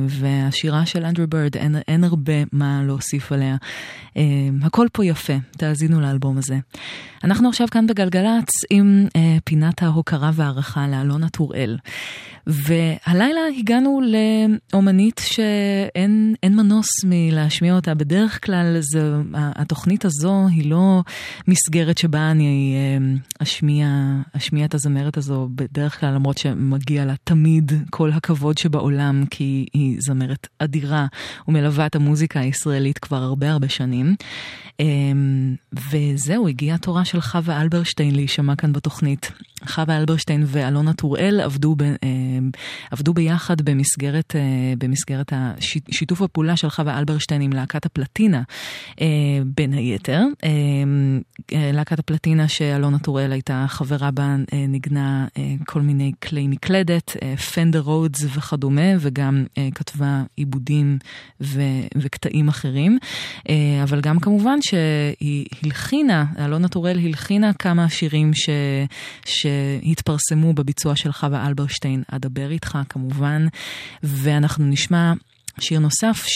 והשירה של אנדרו בירד, אין, אין הרבה מה להוסיף עליה. הכל פה יפה, תאזינו לאלבום הזה. אנחנו עכשיו כאן בגלגלצ עם פינת ההוקרה והערכה לאלונה טוראל. והלילה הגענו לאומנית שאין אין מנוס מלהשמיע אותה. בדרך כלל זו, התוכנית הזו היא לא מסגרת שבה אני אה, אשמיע, אשמיע את הזמרת הזו בדרך כלל, למרות שמגיע לה תמיד כל הכבוד שבעולם, כי היא זמרת אדירה ומלווה את המוזיקה הישראלית כבר הרבה הרבה שנים. אה, וזהו, הגיע התורה של חווה אלברשטיין להישמע כאן בתוכנית. חווה אלברשטיין ואלונה טוראל עבדו, ב, אה, עבדו ביחד במסגרת, אה, במסגרת שיתוף הפעולה של חווה אלברשטיין עם להקת הפלטינה, אה, בין היתר. להקת הפלטינה שאלונה טוראל הייתה חברה בה, ניגנה כל מיני כלי מקלדת, פנדר רודס וכדומה, וגם כתבה עיבודים ו, וקטעים אחרים. אבל גם כמובן שהיא הלחינה, אלונה טוראל הלחינה כמה שירים ש... ש שהתפרסמו בביצוע של חווה אלברשטיין, אדבר איתך כמובן, ואנחנו נשמע שיר נוסף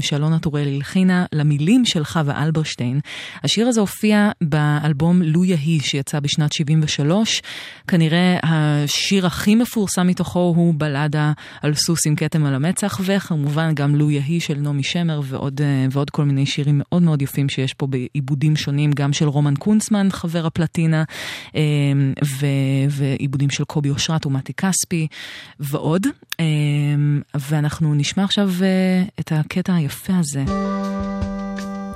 שאלונה טוראל הלחינה למילים של חווה אלברשטיין. השיר הזה הופיע באלבום לו יהי שיצא בשנת 73. כנראה השיר הכי מפורסם מתוכו הוא בלדה על סוס עם כתם על המצח, וכמובן גם לו יהי של נעמי שמר ועוד, ועוד כל מיני שירים מאוד מאוד יפים שיש פה בעיבודים שונים, גם של רומן קונצמן, חבר הפלטינה, אמ, ו- ועיבודים של קובי אושרת ומתי כספי ועוד. אמ, ואנחנו נשמע עכשיו אה, את הקטע היפה הזה.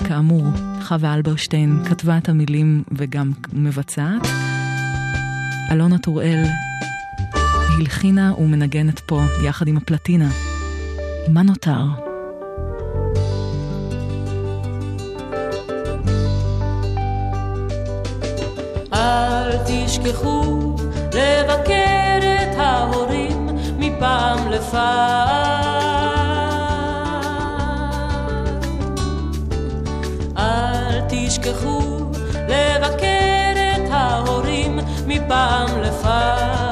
כאמור, חווה אלברשטיין כתבה את המילים וגם מבצעת. אלונה טוראל הלחינה ומנגנת פה יחד עם הפלטינה. מה נותר? אל תשכחו לבקר את ההורים מפעם לפעם. אל תשכחו לבקר את ההורים מפעם לפעם.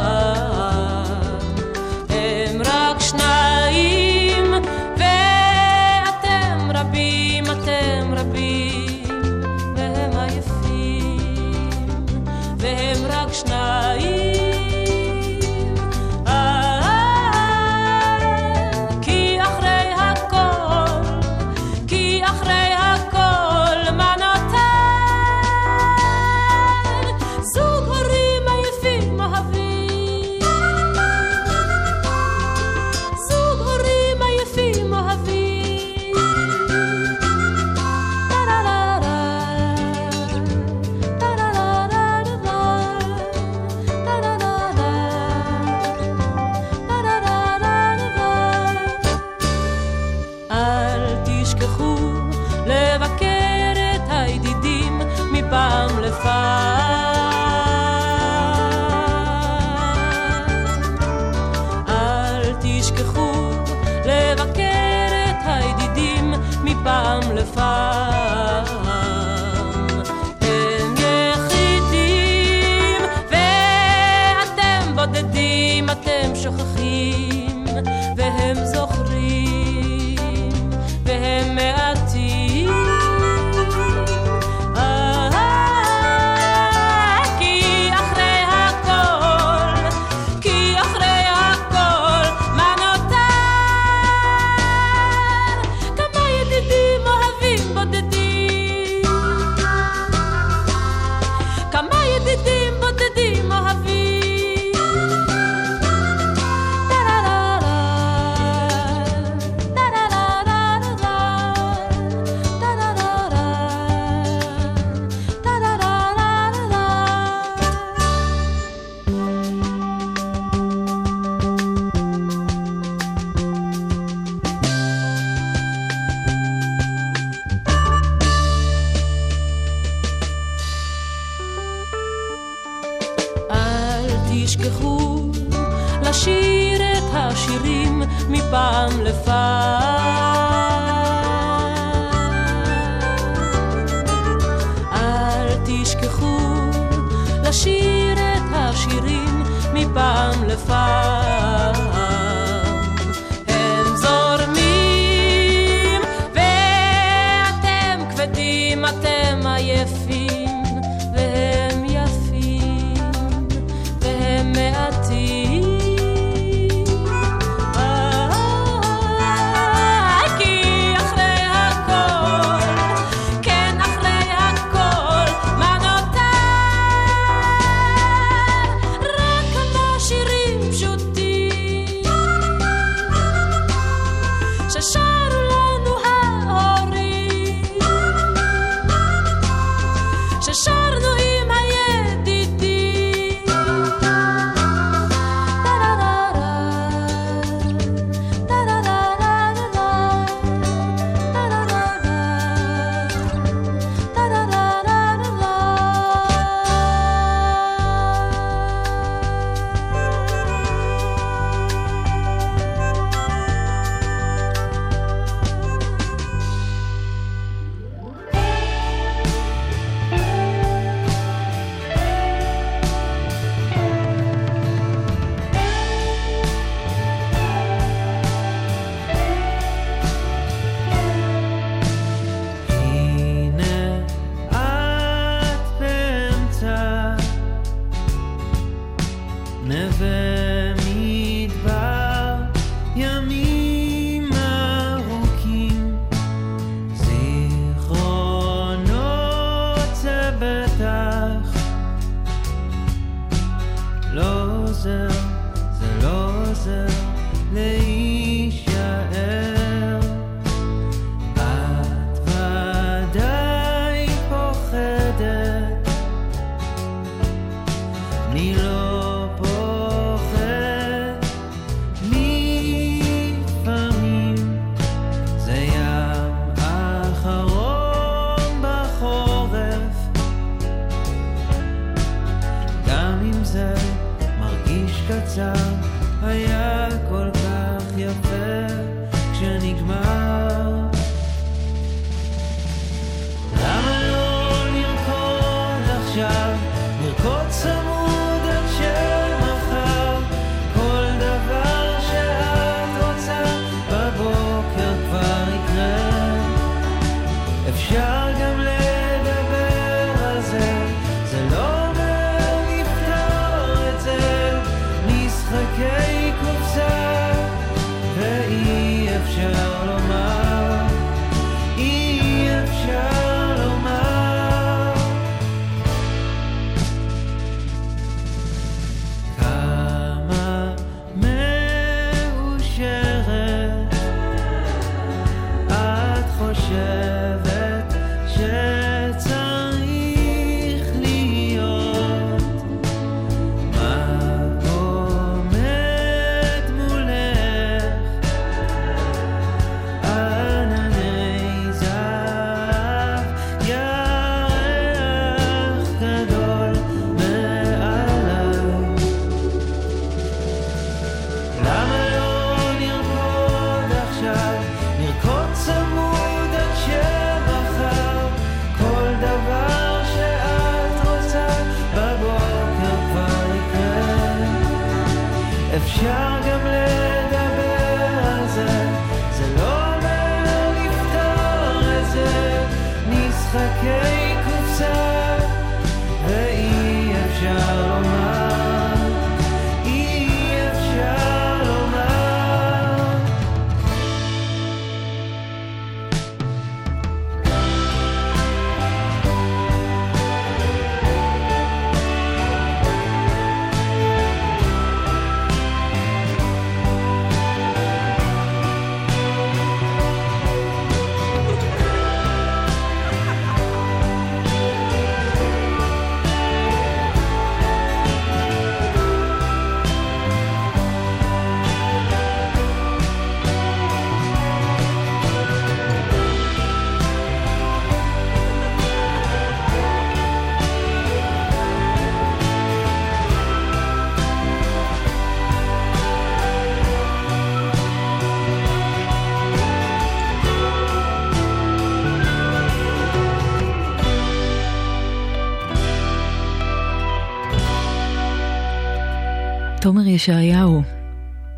תומר ישעיהו,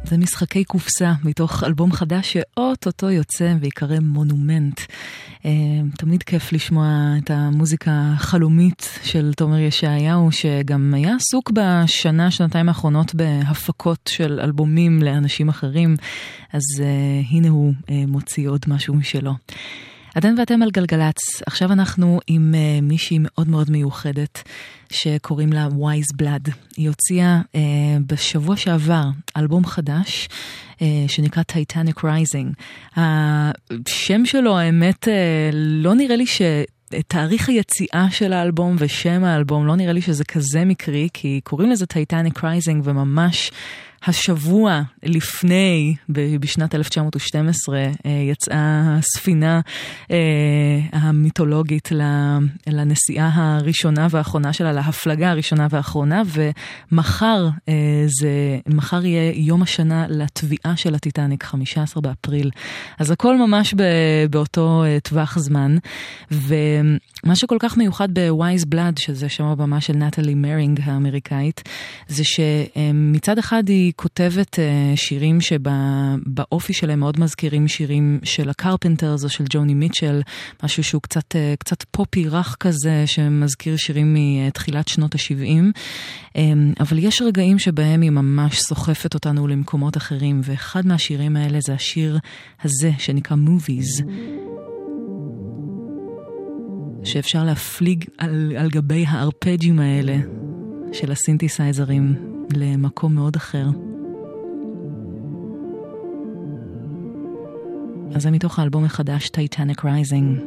זה משחקי קופסה מתוך אלבום חדש שאו-טו-טו יוצא ויקרא מונומנט. אה, תמיד כיף לשמוע את המוזיקה החלומית של תומר ישעיהו, שגם היה עסוק בשנה, שנתיים האחרונות בהפקות של אלבומים לאנשים אחרים, אז אה, הנה הוא אה, מוציא עוד משהו משלו. אתן ואתם על גלגלצ, עכשיו אנחנו עם אה, מישהי מאוד מאוד מיוחדת שקוראים לה Weyes Blood. היא הוציאה אה, בשבוע שעבר אלבום חדש אה, שנקרא Titanic Rising. השם שלו, האמת, אה, לא נראה לי ש... תאריך היציאה של האלבום ושם האלבום, לא נראה לי שזה כזה מקרי, כי קוראים לזה Titanic Rising וממש השבוע לפני, בשנת 1912, אה, יצאה הספינה אה, המיתולוגית לנסיעה הראשונה והאחרונה שלה, להפלגה הראשונה והאחרונה, ומחר אה, זה, מחר יהיה יום השנה לטביעה של הטיטניק, 15 באפריל. אז הכל ממש באותו טווח זמן. ומה שכל כך מיוחד ב Weyes Blood, שזה שם הבמה של נטלי מרינג האמריקאית, זה שמצד אחד היא כותבת אה, שירים שבאופי שלהם מאוד מזכירים שירים של הקרפנטרס או של ג'וני מיטשל, משהו שהוא קצת, אה, קצת פופי רך כזה, שמזכיר שירים מתחילת שנות ה-70. אבל יש רגעים שבהם היא ממש סוחפת אותנו למקומות אחרים, ואחד מהשירים האלה זה השיר הזה, שנקרא Movies. שאפשר להפליג על, על גבי הארפג'ים האלה של הסינתסייזרים למקום מאוד אחר. אז זה מתוך האלבום החדש Titanic Rising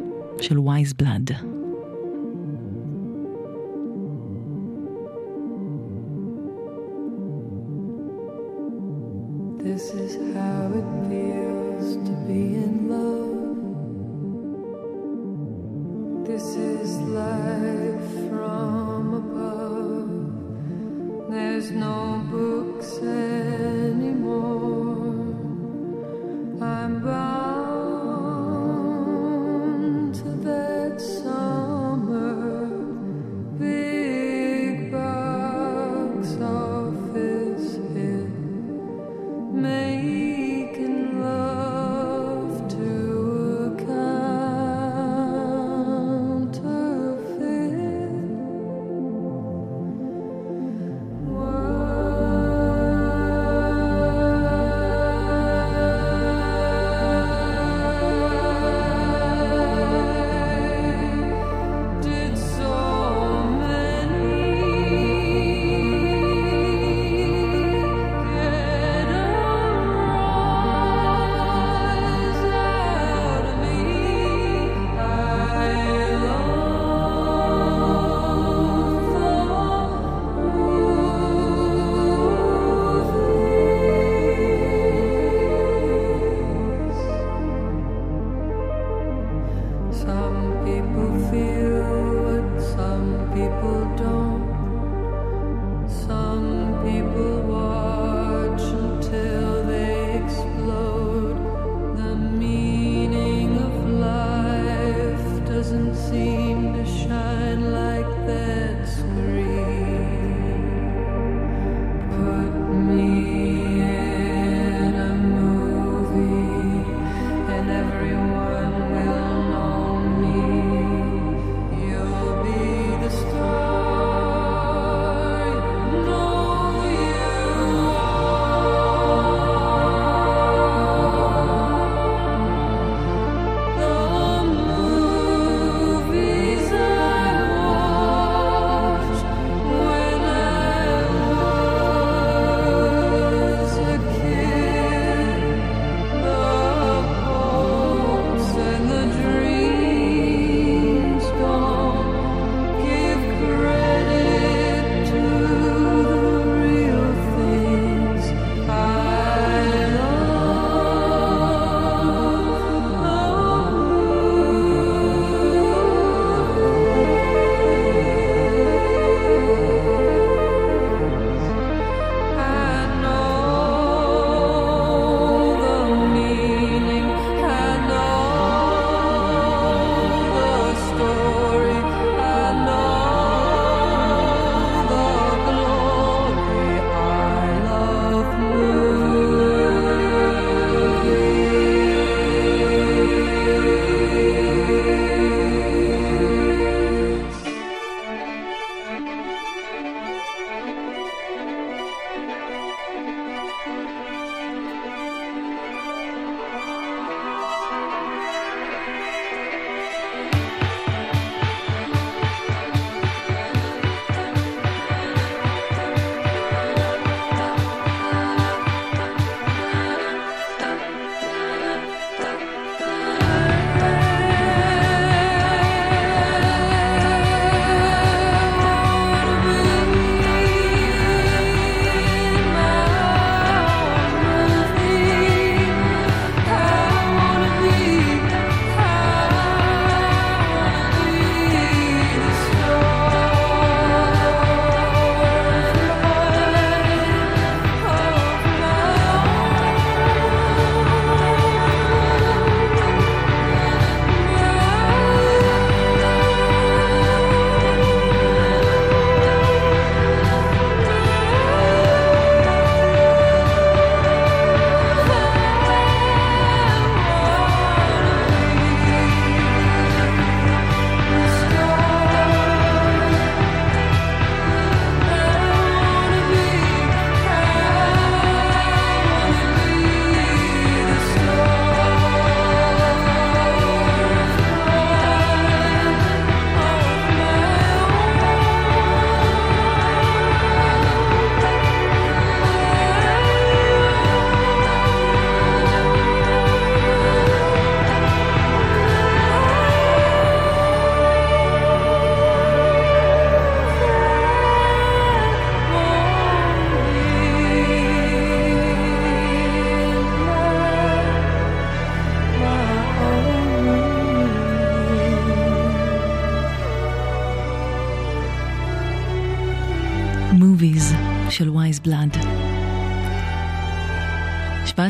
של Weyes Blood. This is There's no books anymore. I'm bound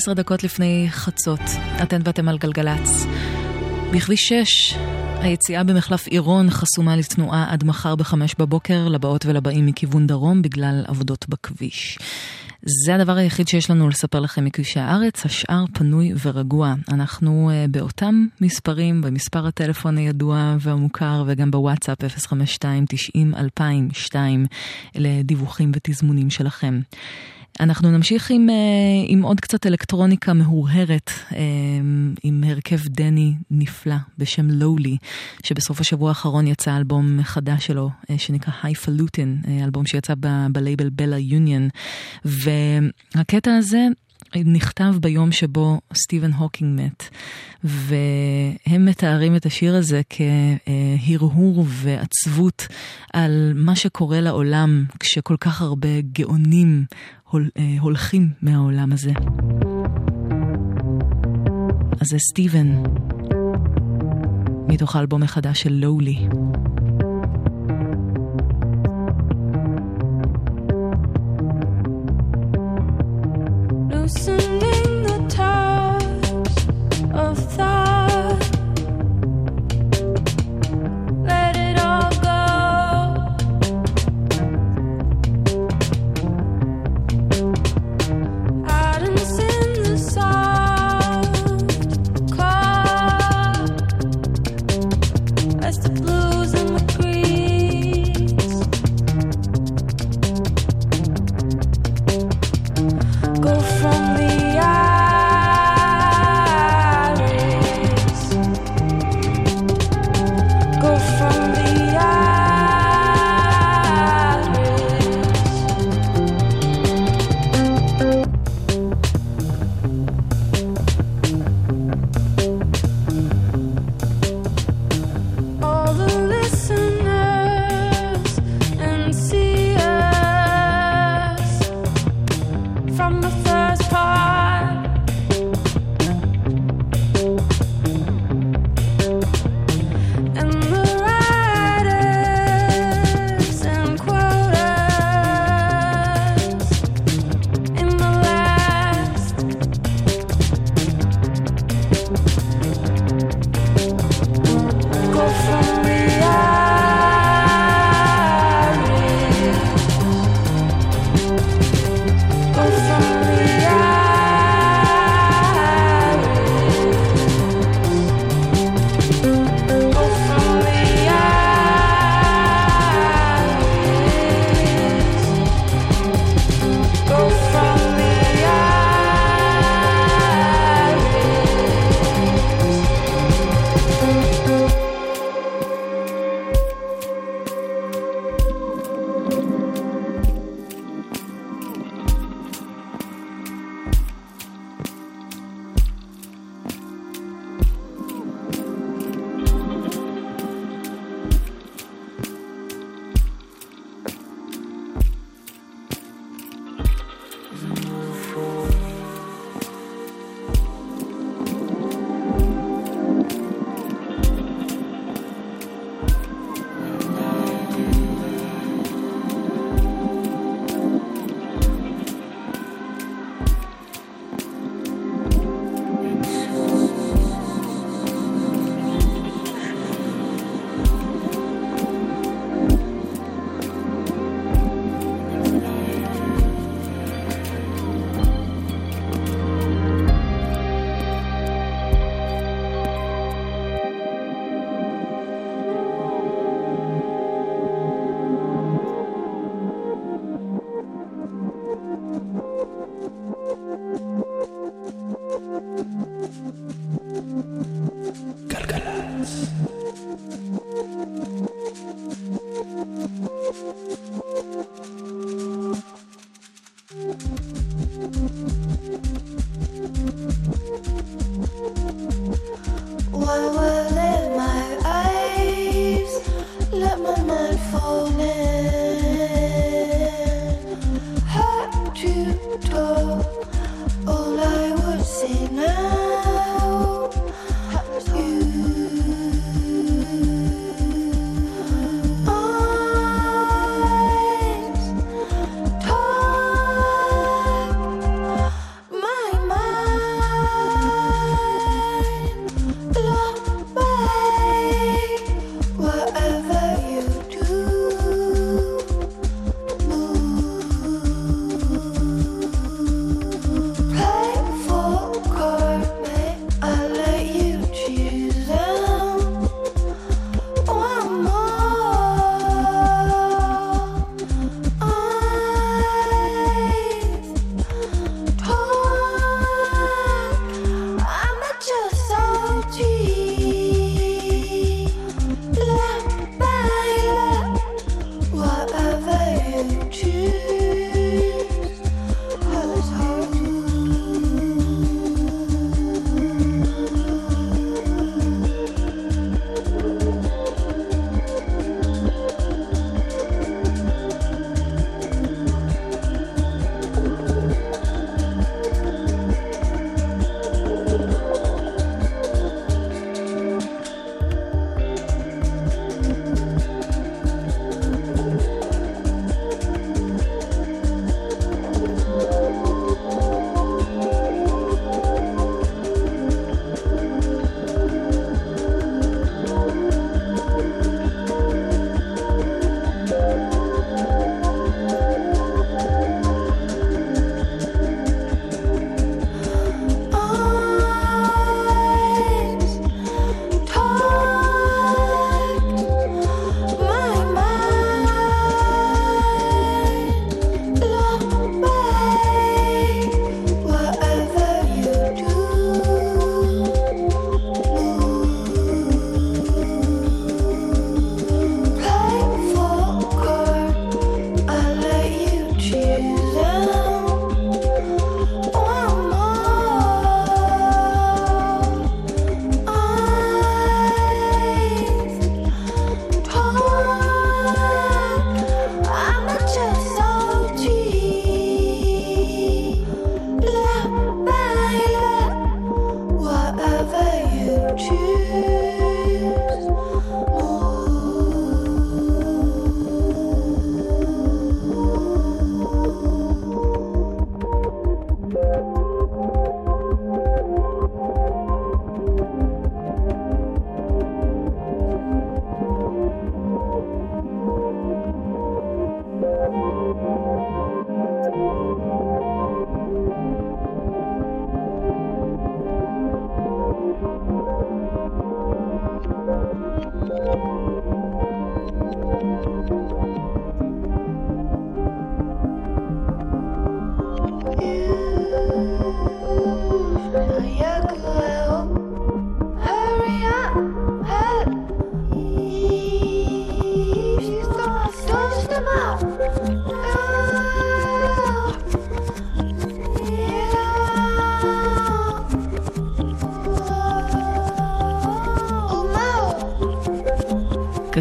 17 דקות לפני חצות, אתן ואתם על גלגלצ. בכביש 6, היציאה במחלף עירון חסומה לתנועה עד מחר בחמש בבוקר לבאות ולבאים מכיוון דרום בגלל עבודות בכביש. זה הדבר היחיד שיש לנו לספר לכם מכבישי הארץ, השאר פנוי ורגוע. אנחנו uh, באותם מספרים, במספר הטלפון הידוע והמוכר וגם בוואטסאפ 052-90-2002 לדיווחים ותזמונים שלכם. אנחנו נמשיך עם, אה, עם עוד קצת אלקטרוניקה מהורהרת, אה, עם הרכב דני נפלא בשם לואלי, שבסוף השבוע האחרון יצא אלבום חדש שלו, אה, שנקרא Hifalutin, אלבום שיצא בלייבל Bella Union. והקטע הזה נכתב ביום שבו סטיבן הוקינג מת, והם מתארים את השיר הזה כהרהור ועצבות על מה שקורה לעולם כשכל כך הרבה גאונים הול, הולכים מהעולם הזה. אז זה סטיבן מתוך האלבום החדש של לואולי. close.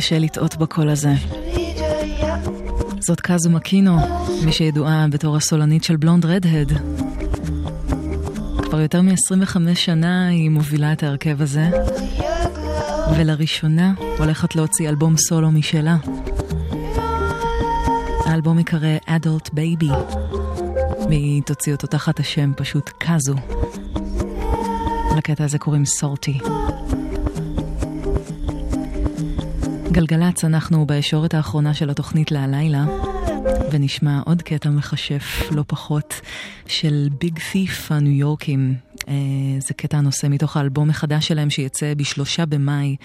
קשה לטעות בקול הזה. זאת קאזו מקינו, מי שידועה בתור הסולנית של בלונד רדהד. כבר יותר מ-25 שנה היא מובילה את ההרכב הזה, ולראשונה הולכת להוציא אלבום סולו משלה. האלבום יקרא Adult Baby, והיא תוציא אותו תחת השם פשוט קאזו. לקטע הזה קוראים סורטי. גלגלצ, אנחנו בישורת האחרונה של התוכנית להלילה, ונשמע עוד קטע מכשף, לא פחות, של ביג ת'יף הניו יורקים. אה, זה קטע נושא מתוך האלבום החדש שלהם שיצא בשלושה במאי,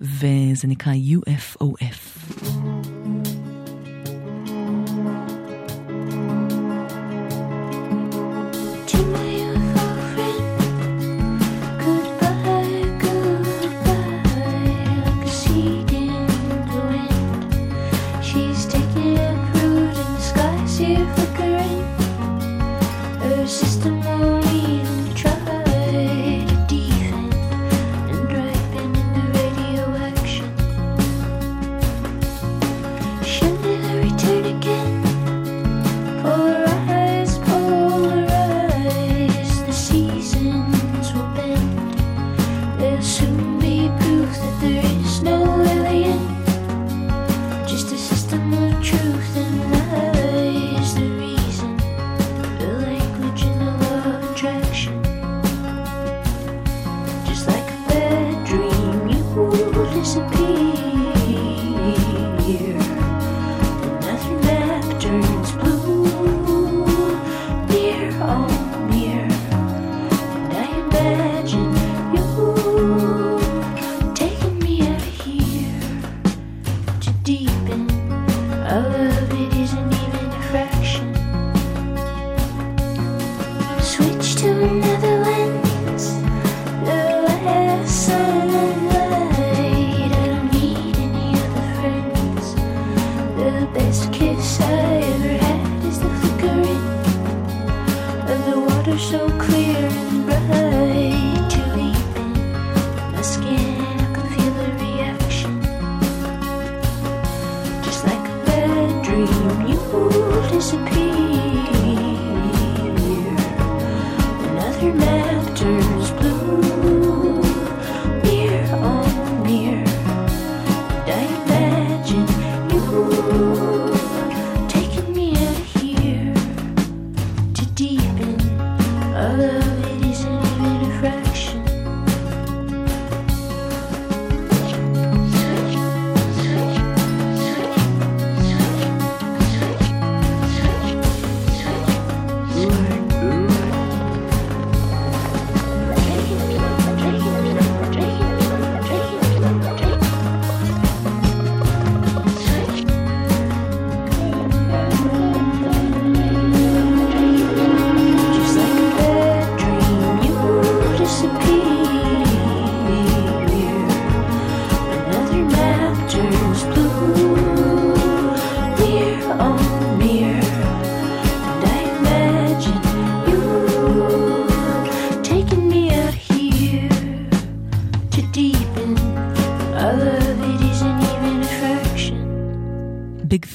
וזה נקרא UFOF.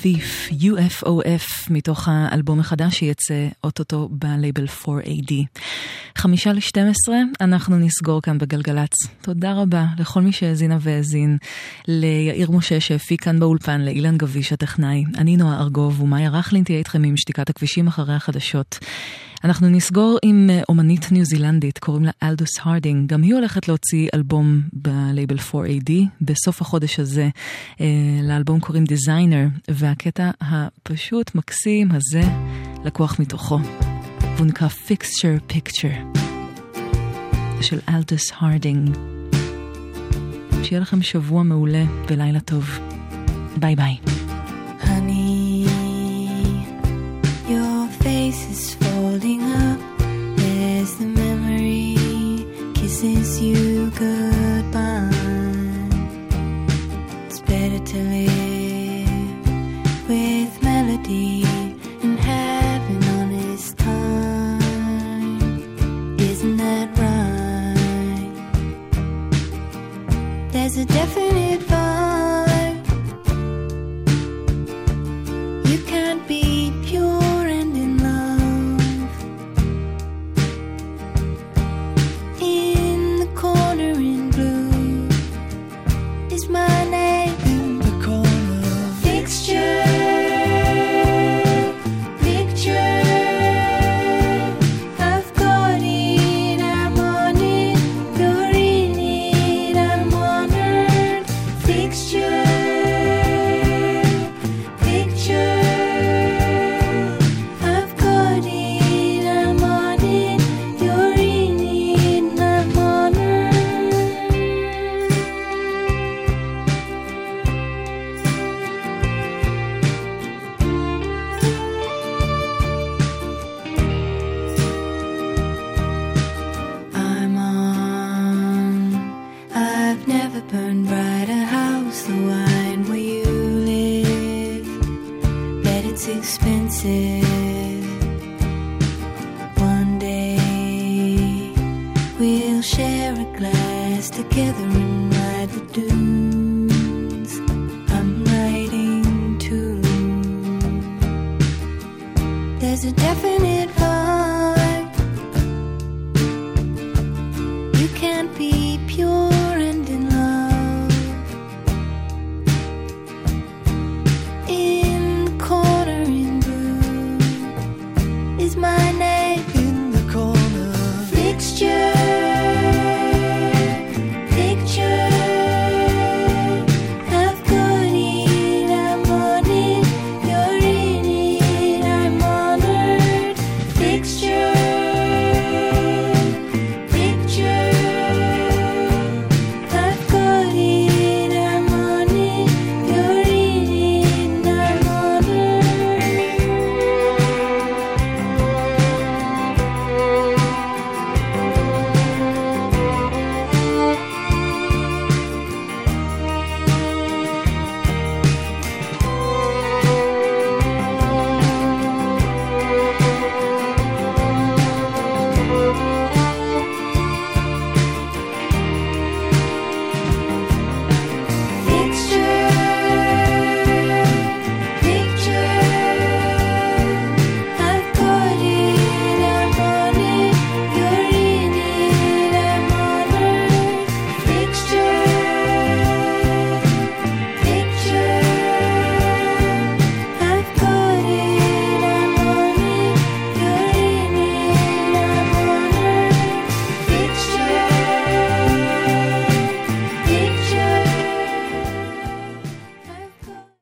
Thief, UFOF, מתוך האלבום החדש שיצא אוטוטו בלייבל 4AD. חמישה ל-12, אנחנו נסגור כאן בגלגלצ. תודה רבה לכל מי שהאזינה והאזין, ליאיר משה שהפיק כאן באולפן, לאילן גביש הטכנאי, אני נועה ארגוב ומאיה רכלין תהיה איתכם עם שתיקת הכבישים אחרי החדשות. אנחנו נסגור עם אה, אומנית ניו זילנדית, קוראים לה אלדוס הרדינג. גם היא הולכת להוציא אלבום בלייבל 4AD בסוף החודש הזה. אה, לאלבום קוראים Designer, והקטע הפשוט מקסים הזה לקוח מתוכו. והוא נקרא Fixture. זה של אלדוס הרדינג. שיהיה לכם שבוע מעולה ולילה טוב. ביי ביי.